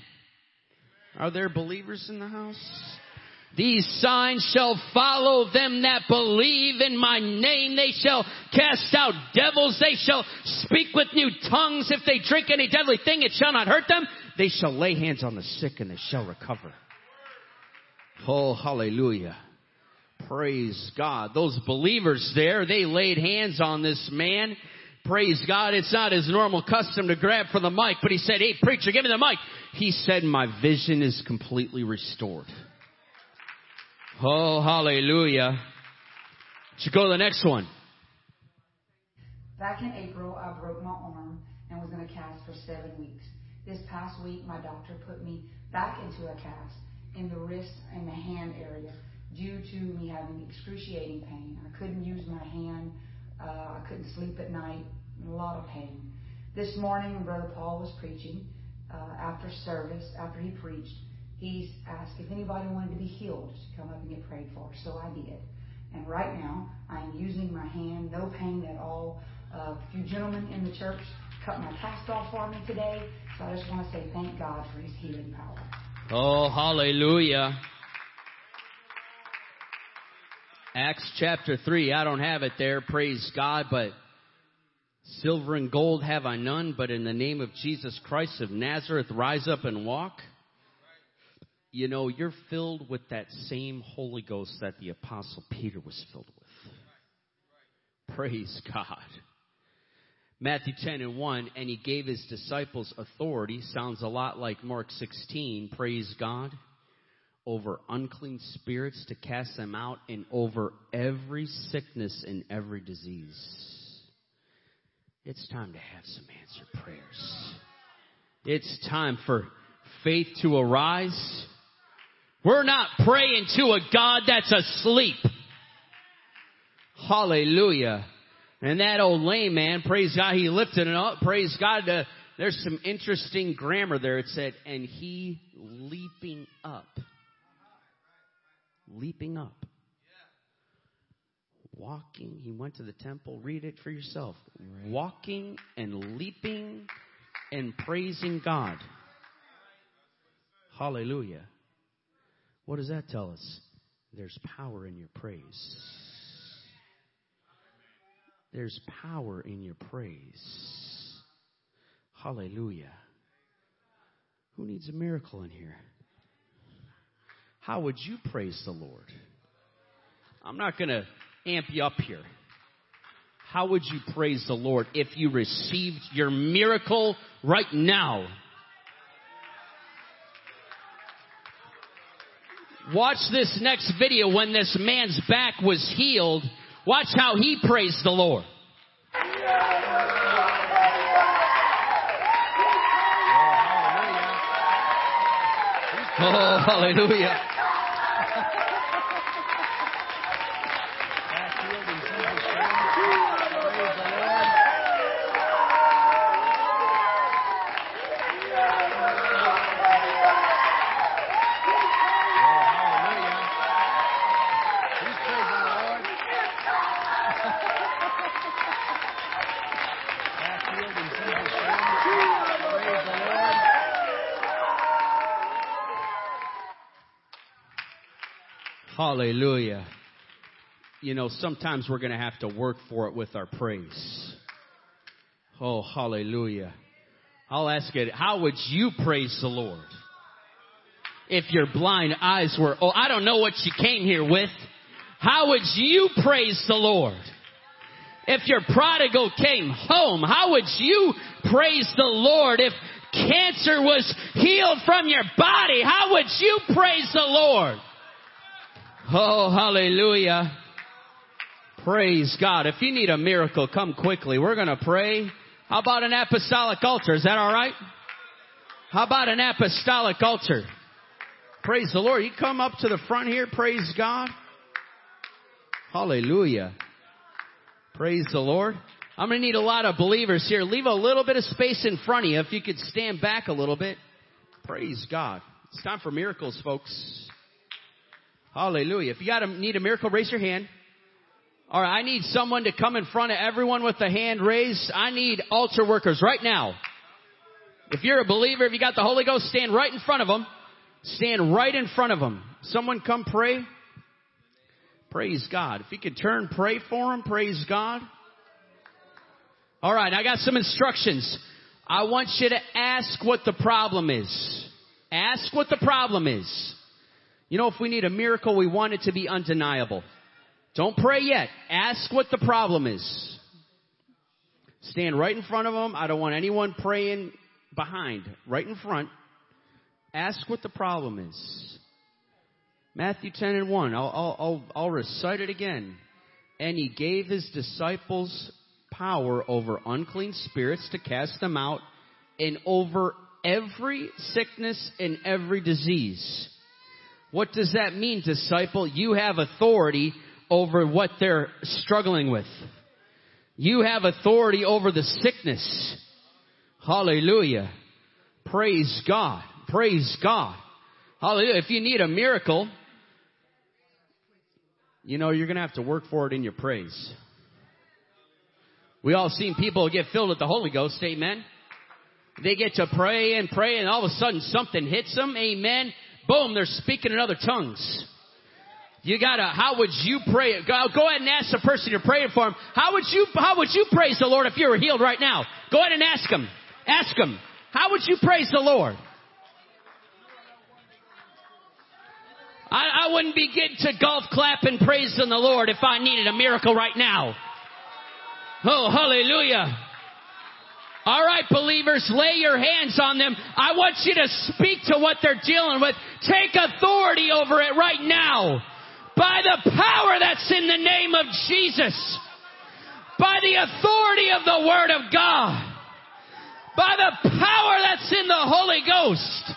Are there believers in the house? These signs shall follow them that believe in my name. They shall cast out devils. They shall speak with new tongues. If they drink any deadly thing, it shall not hurt them. They shall lay hands on the sick and they shall recover. Oh, hallelujah. Praise God. Those believers there, they laid hands on this man. Praise God. It's not his normal custom to grab for the mic, but he said, Hey, preacher, give me the mic. He said, My vision is completely restored. Oh, hallelujah. Should go to the next one. Back in April, I broke my arm and was in a cast for seven weeks. This past week, my doctor put me back into a cast in the wrist and the hand area due to me having excruciating pain. I couldn't use my hand. Uh, I couldn't sleep at night. A lot of pain. This morning, Brother Paul was preaching, uh, after service, after he preached, he's asked if anybody wanted to be healed to come up and get prayed for. So I did. And right now, I am using my hand, no pain at all. Uh, a few gentlemen in the church cut my cast off for me today. So I just want to say thank God for his healing power. Oh, hallelujah. Acts chapter 3, I don't have it there, praise God, but silver and gold have I none, but in the name of Jesus Christ of Nazareth, rise up and walk. You know, you're filled with that same Holy Ghost that the Apostle Peter was filled with. Praise God. Matthew 10 and 1, and he gave his disciples authority, sounds a lot like Mark 16, praise God, over unclean spirits to cast them out and over every sickness and every disease. It's time to have some answered prayers. It's time for, faith to arise. We're not praying to a God that's asleep. Hallelujah. And that old lame man, praise God, he lifted it up. Praise God. Uh, there's some interesting grammar there. It said, and he leaping up. Leaping up. Walking, he went to the temple. Read it for yourself. Walking and leaping and praising God. Hallelujah. What does that tell us? There's power in your praise. There's power in your praise. Hallelujah. Who needs a miracle in here? How would you praise the Lord? I'm not going to amp you up here. How would you praise the Lord if you received your miracle right now? Watch this next video when this man's back was healed. Watch how he praised the Lord. Oh, hallelujah. Oh, Hallelujah. You know, sometimes we're going to have to work for it with our praise. Oh, hallelujah. I'll ask it, how would you praise the Lord? If your blind eyes were, oh, I don't know what you came here with. How would you praise the Lord? If your prodigal came home, how would you praise the Lord? If cancer was healed from your body, how would you praise the Lord? Oh, hallelujah. Praise God. If you need a miracle, come quickly. We're going to pray. How about an apostolic altar? Is that all right? How about an apostolic altar? Praise the Lord. You come up to the front here. Praise God. Hallelujah. Praise the Lord. I'm going to need a lot of believers here. Leave a little bit of space in front of you if you could stand back a little bit. Praise God. It's time for miracles, folks. Hallelujah. If you got to need a miracle, raise your hand. All right, I need someone to come in front of everyone with the hand raised. I need altar workers right now. If you're a believer, if you got the Holy Ghost, stand right in front of them. Stand right in front of them. Someone come pray. Praise God. If you could turn, pray for them. Praise God. All right, I got some instructions. I want you to ask what the problem is. Ask what the problem is. You know, if we need a miracle, we want it to be undeniable. Don't pray yet. Ask what the problem is. Stand right in front of them. I don't want anyone praying behind. Right in front. Ask what the problem is. Matthew 10 and 1. I'll, I'll, I'll, I'll recite it again. And he gave his disciples power over unclean spirits to cast them out and over every sickness and every disease. What does that mean, disciple? You have authority over what they're struggling with. You have authority over the sickness. Hallelujah. Praise God. Praise God. Hallelujah. If you need a miracle, you know, you're going to have to work for it in your praise. We all seen people get filled with the Holy Ghost. Amen. They get to pray and pray and all of a sudden something hits them. Amen. Boom, they're speaking in other tongues. You gotta, how would you pray? Go, go ahead and ask the person you're praying for him. How would you, how would you praise the Lord if you were healed right now? Go ahead and ask him. Ask him. How would you praise the Lord? I, I wouldn't be getting to golf clap and praising the Lord if I needed a miracle right now. Oh, hallelujah. All right, believers, lay your hands on them. I want you to speak to what they're dealing with. Take authority over it right now. By the power that's in the name of Jesus. By the authority of the Word of God. By the power that's in the Holy Ghost.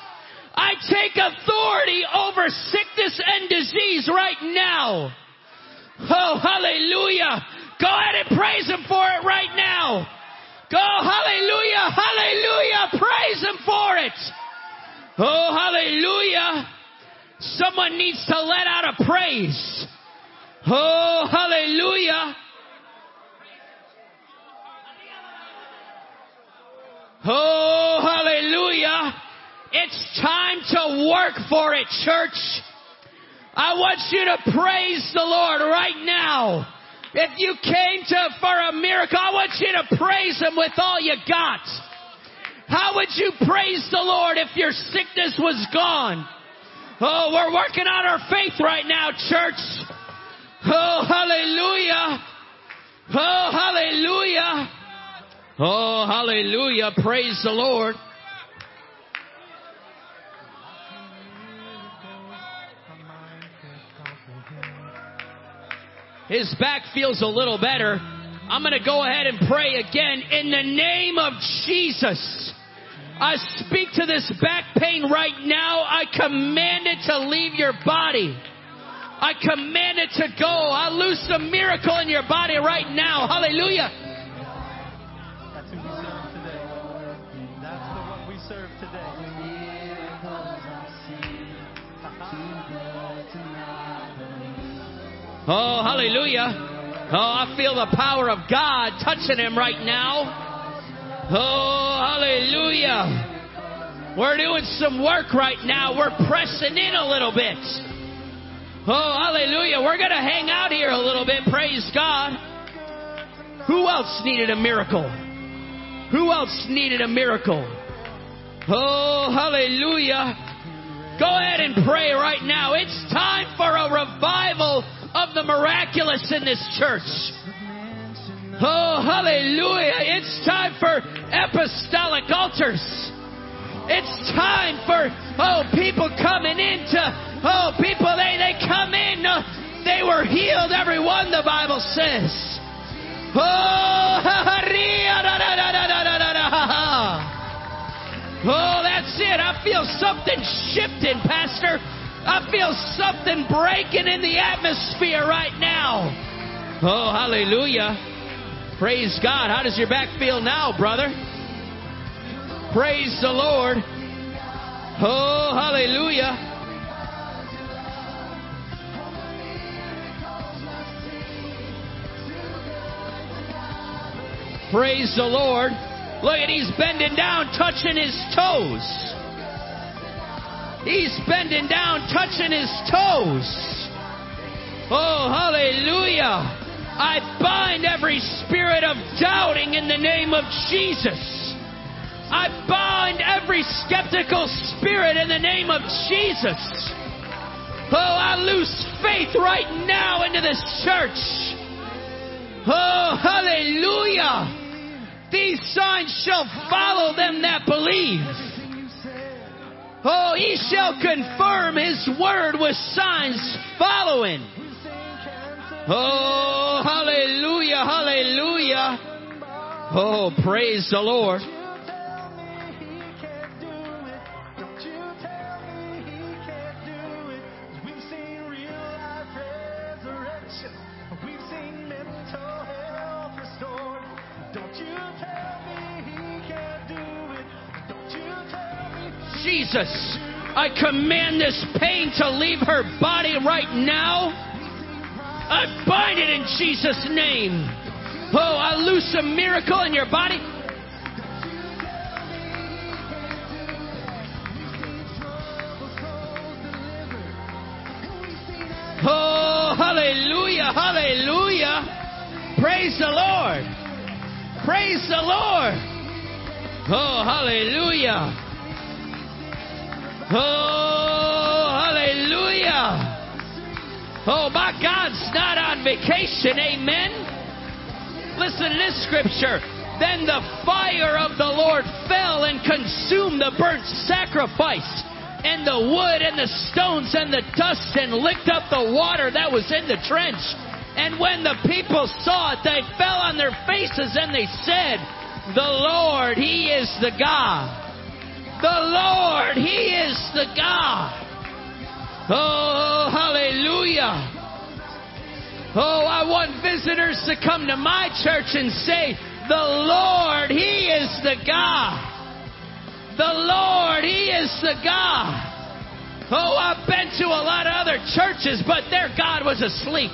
I take authority over sickness and disease right now. Oh, hallelujah. Go ahead and praise Him for it right now. Go, hallelujah, hallelujah. Praise Him for it. Oh, hallelujah. Someone needs to let out a praise. Oh, hallelujah. Oh, hallelujah. It's time to work for it, church. I want you to praise the Lord right now. If you came to for a miracle, I want you to praise Him with all you got. How would you praise the Lord if your sickness was gone? Oh, we're working on our faith right now, church. Oh, hallelujah. Oh, hallelujah. Oh, hallelujah. Praise the Lord. His back feels a little better. I'm going to go ahead and pray again in the name of Jesus. I speak to this back pain right now. I command it to leave your body. I command it to go. I loose a miracle in your body right now. Hallelujah. Oh, hallelujah. Oh, I feel the power of God touching him right now. Oh, hallelujah. We're doing some work right now. We're pressing in a little bit. Oh, hallelujah. We're going to hang out here a little bit. Praise God. Who else needed a miracle? Who else needed a miracle? Oh, hallelujah. Go ahead and pray right now. It's time for a revival of the miraculous in this church. Oh, hallelujah. It's time for apostolic altars. It's time for, oh, people coming into, oh, people, they, they come in, uh, they were healed, everyone, the Bible says. Oh, oh, that's it. I feel something shifting, Pastor. I feel something breaking in the atmosphere right now. Oh, hallelujah. Praise God. How does your back feel now, brother? Praise the Lord. Oh, hallelujah. Praise the Lord. Look at he's bending down, touching his toes. He's bending down, touching his toes. Oh, hallelujah. I bind every spirit of doubting in the name of Jesus. I bind every skeptical spirit in the name of Jesus. Oh, I lose faith right now into this church. Oh, hallelujah. These signs shall follow them that believe. Oh, he shall confirm his word with signs following. Oh, hallelujah, hallelujah. Oh, praise the Lord. Jesus, I command this pain to leave her body right now. I bind it in Jesus' name. Oh, I loose a miracle in your body. Oh, hallelujah, hallelujah. Praise the Lord. Praise the Lord. Oh, hallelujah. Oh, hallelujah. Oh, my God's not on vacation. Amen. Listen to this scripture. Then the fire of the Lord fell and consumed the burnt sacrifice and the wood and the stones and the dust and licked up the water that was in the trench. And when the people saw it, they fell on their faces and they said, The Lord, He is the God. The Lord, He is the God. Oh, hallelujah. Oh, I want visitors to come to my church and say, The Lord, He is the God. The Lord, He is the God. Oh, I've been to a lot of other churches, but their God was asleep.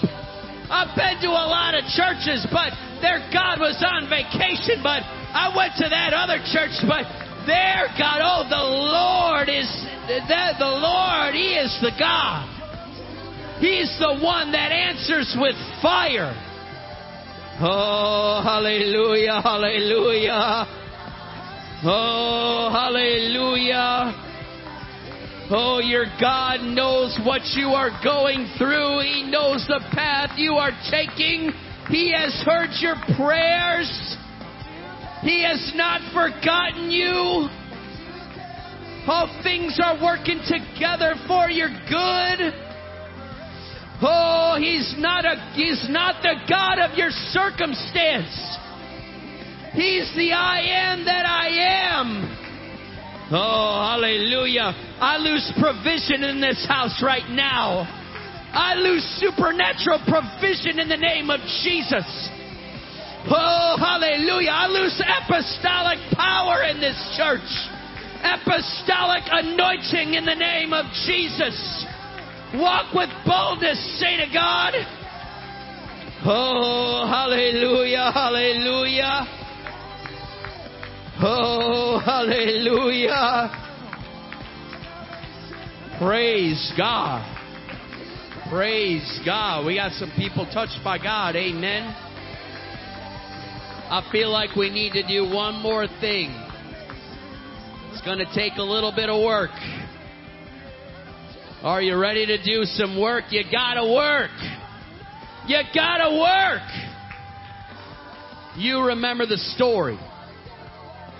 I've been to a lot of churches, but their God was on vacation. But I went to that other church, but their God, oh, the Lord is the, the Lord. He is the God. He's the one that answers with fire. Oh, hallelujah, hallelujah. Oh, hallelujah. Oh, your God knows what you are going through. He knows the path you are taking. He has heard your prayers. He has not forgotten you. All things are working together for your good. Oh, he's not a he's not the God of your circumstance. He's the I am that I am. Oh, hallelujah. I lose provision in this house right now. I lose supernatural provision in the name of Jesus. Oh, hallelujah. I lose apostolic power in this church. Apostolic anointing in the name of Jesus. Walk with boldness, say to God. Oh, hallelujah, hallelujah. Oh, hallelujah. Praise God. Praise God. We got some people touched by God. Amen. I feel like we need to do one more thing. It's going to take a little bit of work. Are you ready to do some work? You gotta work. You gotta work. You remember the story.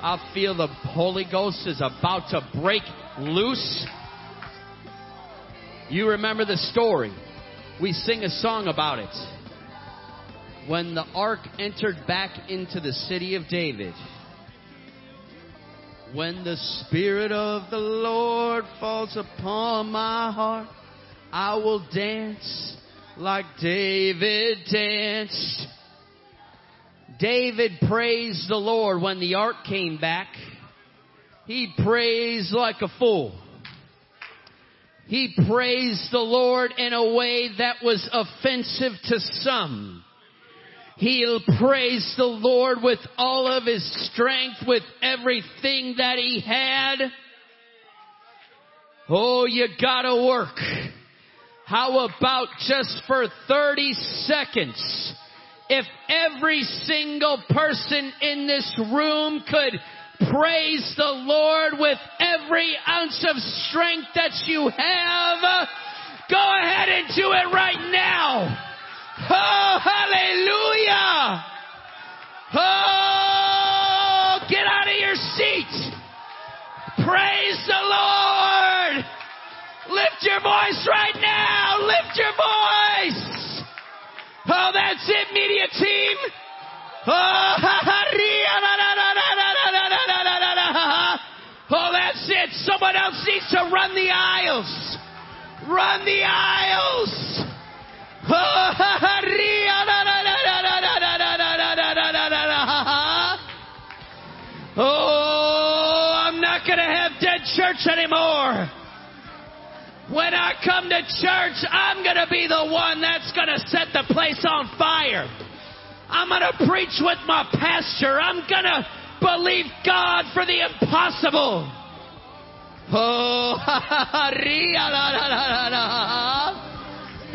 I feel the Holy Ghost is about to break loose. You remember the story. We sing a song about it. When the ark entered back into the city of David, when the Spirit of the Lord falls upon my heart, I will dance like David danced. David praised the Lord when the ark came back. He praised like a fool. He praised the Lord in a way that was offensive to some. He praised the Lord with all of his strength, with everything that he had. Oh, you gotta work. How about just for 30 seconds? If every single person in this room could praise the Lord with every ounce of strength that you have, go ahead and do it right now. Oh, hallelujah. Oh, get out of your seat. Praise the Lord. Lift your voice right now. Lift your voice. Oh, that's it, media team. Oh, oh, that's it. Someone else needs to run the aisles. Run the aisles. Oh, I'm not going to have dead church anymore. When I come to church, I'm going to be the one that's going to set the place on fire. I'm going to preach with my pastor. I'm going to believe God for the impossible. Oh,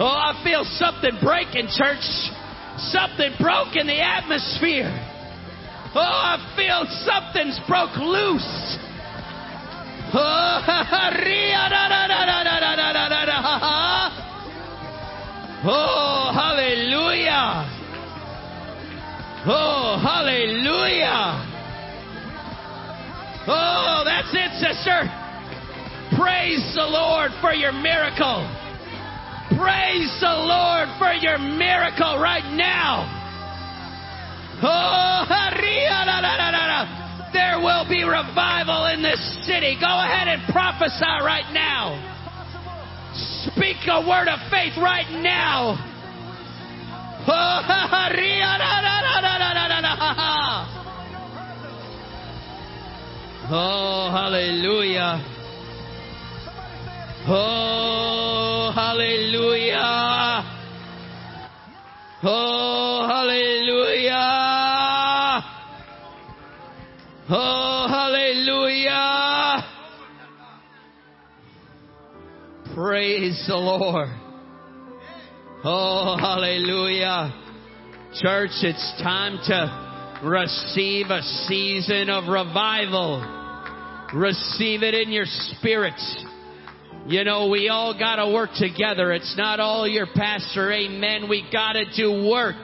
Oh, I feel something breaking, church. Something broke in the atmosphere. Oh, I feel something's broke loose. Oh, hallelujah. Oh, hallelujah. Oh, that's it, sister. Praise the Lord for your miracle. Praise the Lord for your miracle right now. Oh, there will be revival in this city. Go ahead and prophesy right now. Speak a word of faith right now. Oh, hallelujah. Oh, Oh, hallelujah. Oh, hallelujah. Oh, hallelujah. Praise the Lord. Oh, hallelujah. Church, it's time to receive a season of revival. Receive it in your spirits. You know, we all gotta work together. It's not all your pastor. Amen. We gotta do work.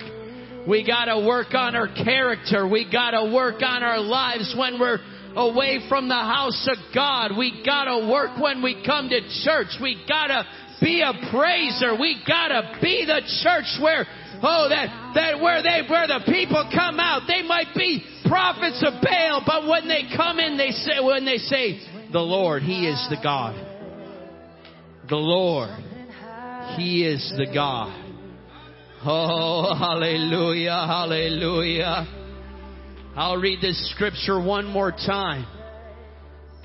We gotta work on our character. We gotta work on our lives when we're away from the house of God. We gotta work when we come to church. We gotta be a praiser. We gotta be the church where, oh, that, that where they, where the people come out, they might be prophets of Baal, but when they come in, they say, when they say, the Lord, He is the God the Lord. He is the God. Oh, hallelujah, hallelujah. I'll read this scripture one more time.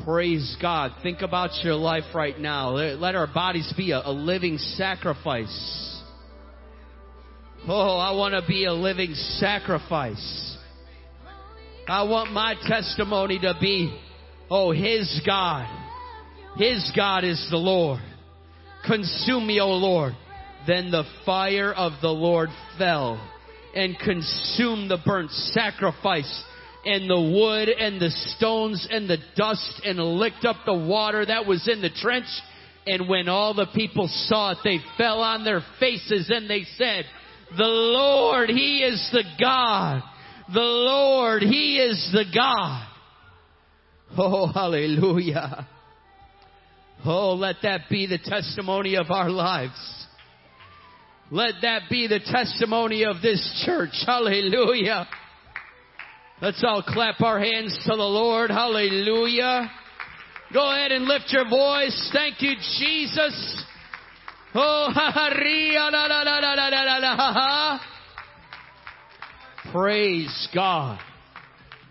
Praise God. Think about your life right now. Let our bodies be a, living sacrifice. Oh, I want to be a living sacrifice. I want my testimony to be, oh, His God. His God is the Lord. Consume me, O Lord. Then the fire of the Lord fell and consumed the burnt sacrifice and the wood and the stones and the dust and licked up the water that was in the trench. And when all the people saw it, they fell on their faces and they said, the Lord, He is the God. The Lord, He is the God. Oh, hallelujah. Oh, let that be the testimony of our lives. Let that be the testimony of this church. Hallelujah. Let's all clap our hands to the Lord. Hallelujah. Go ahead and lift your voice. Thank you, Jesus. Oh, Praise God.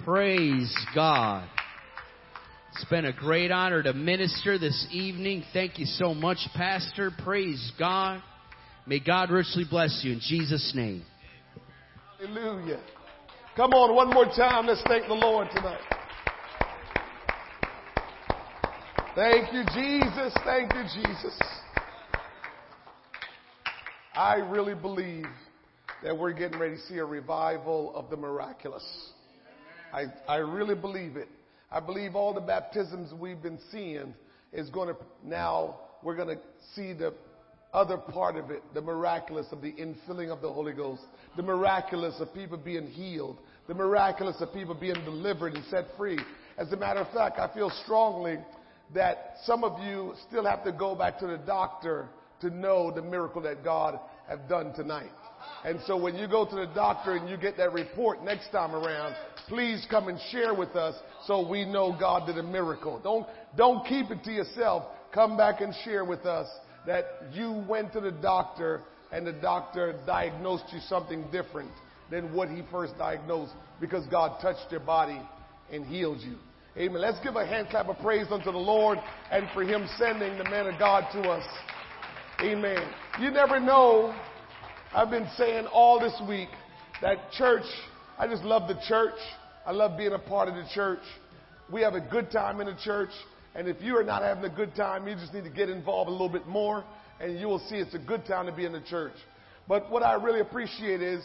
Praise God. It's been a great honor to minister this evening. Thank you so much, Pastor. Praise God. May God richly bless you in Jesus' name. Hallelujah. Come on, one more time. Let's thank the Lord tonight. Thank you, Jesus. Thank you, Jesus. I really believe that we're getting ready to see a revival of the miraculous. I, I really believe it. I believe all the baptisms we've been seeing is going to now we're going to see the other part of it, the miraculous of the infilling of the Holy Ghost, the miraculous of people being healed, the miraculous of people being delivered and set free. As a matter of fact, I feel strongly that some of you still have to go back to the doctor to know the miracle that God have done tonight. And so when you go to the doctor and you get that report next time around, please come and share with us so we know God did a miracle. Don't, don't keep it to yourself. Come back and share with us that you went to the doctor and the doctor diagnosed you something different than what he first diagnosed because God touched your body and healed you. Amen. Let's give a hand clap of praise unto the Lord and for him sending the man of God to us. Amen. You never know I've been saying all this week that church, I just love the church. I love being a part of the church. We have a good time in the church. And if you are not having a good time, you just need to get involved a little bit more and you will see it's a good time to be in the church. But what I really appreciate is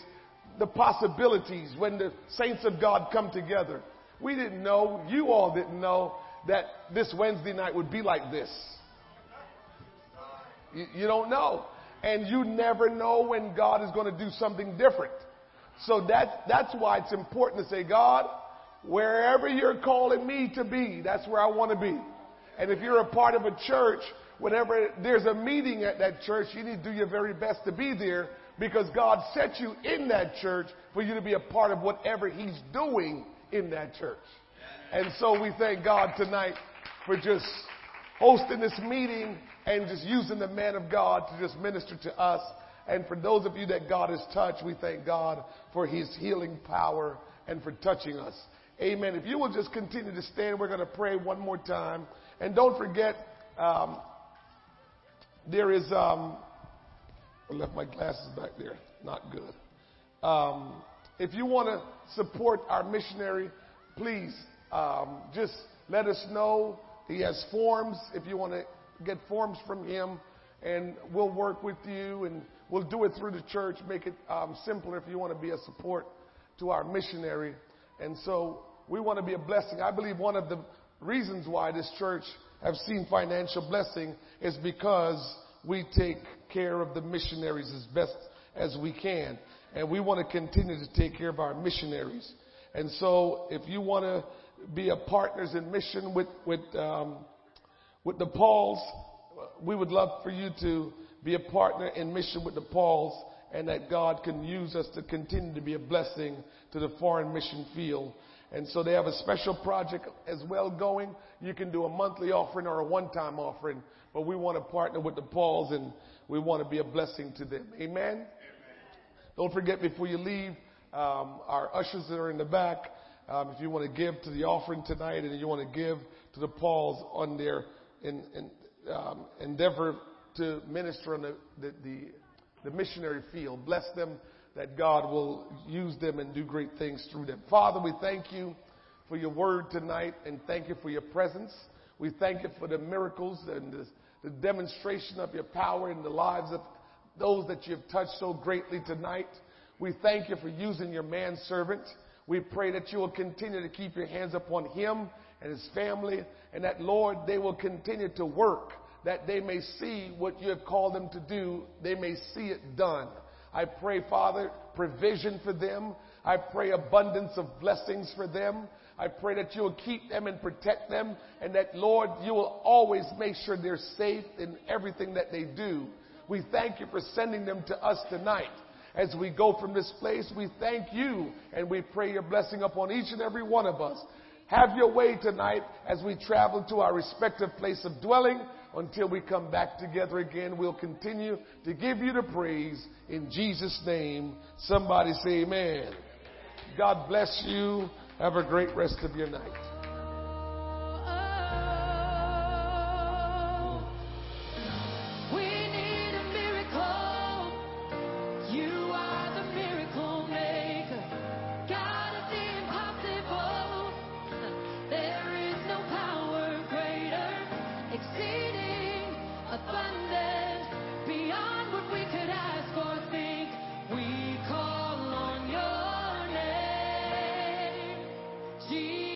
the possibilities when the saints of God come together. We didn't know, you all didn't know that this Wednesday night would be like this. You, you don't know and you never know when God is going to do something different. So that, that's why it's important to say, God, wherever you're calling me to be, that's where I want to be. And if you're a part of a church, whenever there's a meeting at that church, you need to do your very best to be there because God set you in that church for you to be a part of whatever He's doing in that church. And so we thank God tonight for just hosting this meeting and just using the man of God to just minister to us. And for those of you that God has touched, we thank God for his healing power and for touching us. Amen. If you will just continue to stand, we're going to pray one more time. And don't forget, um, there is, um, I left my glasses back there. Not good. Um, if you want to support our missionary, please um, just let us know. He has forms if you want to get forms from him, and we'll work with you and we'll do it through the church, make it um, simpler if you want to be a support to our missionary. And so we want to be a blessing. I believe one of the reasons why this church have seen financial blessing is because we take care of the missionaries as best as we can. And we want to continue to take care of our missionaries. And so if you want to be a partners in mission with, with, um, with the Pauls, we would love for you to be a partner in mission with the Pauls and that God can use us to continue to be a blessing to the foreign mission field. And so they have a special project as well going. You can do a monthly offering or a one-time offering, but we want to partner with the Pauls and we want to be a blessing to them. Amen? Amen. Don't forget before you leave, um, our ushers that are in the back, um, if you want to give to the offering tonight and you want to give to the Pauls on their in, um, endeavor to minister in the, the, the, the missionary field, bless them that God will use them and do great things through them. Father, we thank you for your word tonight and thank you for your presence. We thank you for the miracles and the, the demonstration of your power in the lives of those that you've touched so greatly tonight. We thank you for using your manservant. We pray that you will continue to keep your hands upon him and his family, and that, Lord, they will continue to work, that they may see what you have called them to do, they may see it done. I pray, Father, provision for them. I pray abundance of blessings for them. I pray that you will keep them and protect them, and that, Lord, you will always make sure they're safe in everything that they do. We thank you for sending them to us tonight as we go from this place. We thank you and we pray your blessing upon each and every one of us. Have your way tonight as we travel to our respective place of dwelling until we come back together again. We'll continue to give you the praise in Jesus' name. Somebody say amen. God bless you. Have a great rest of your night.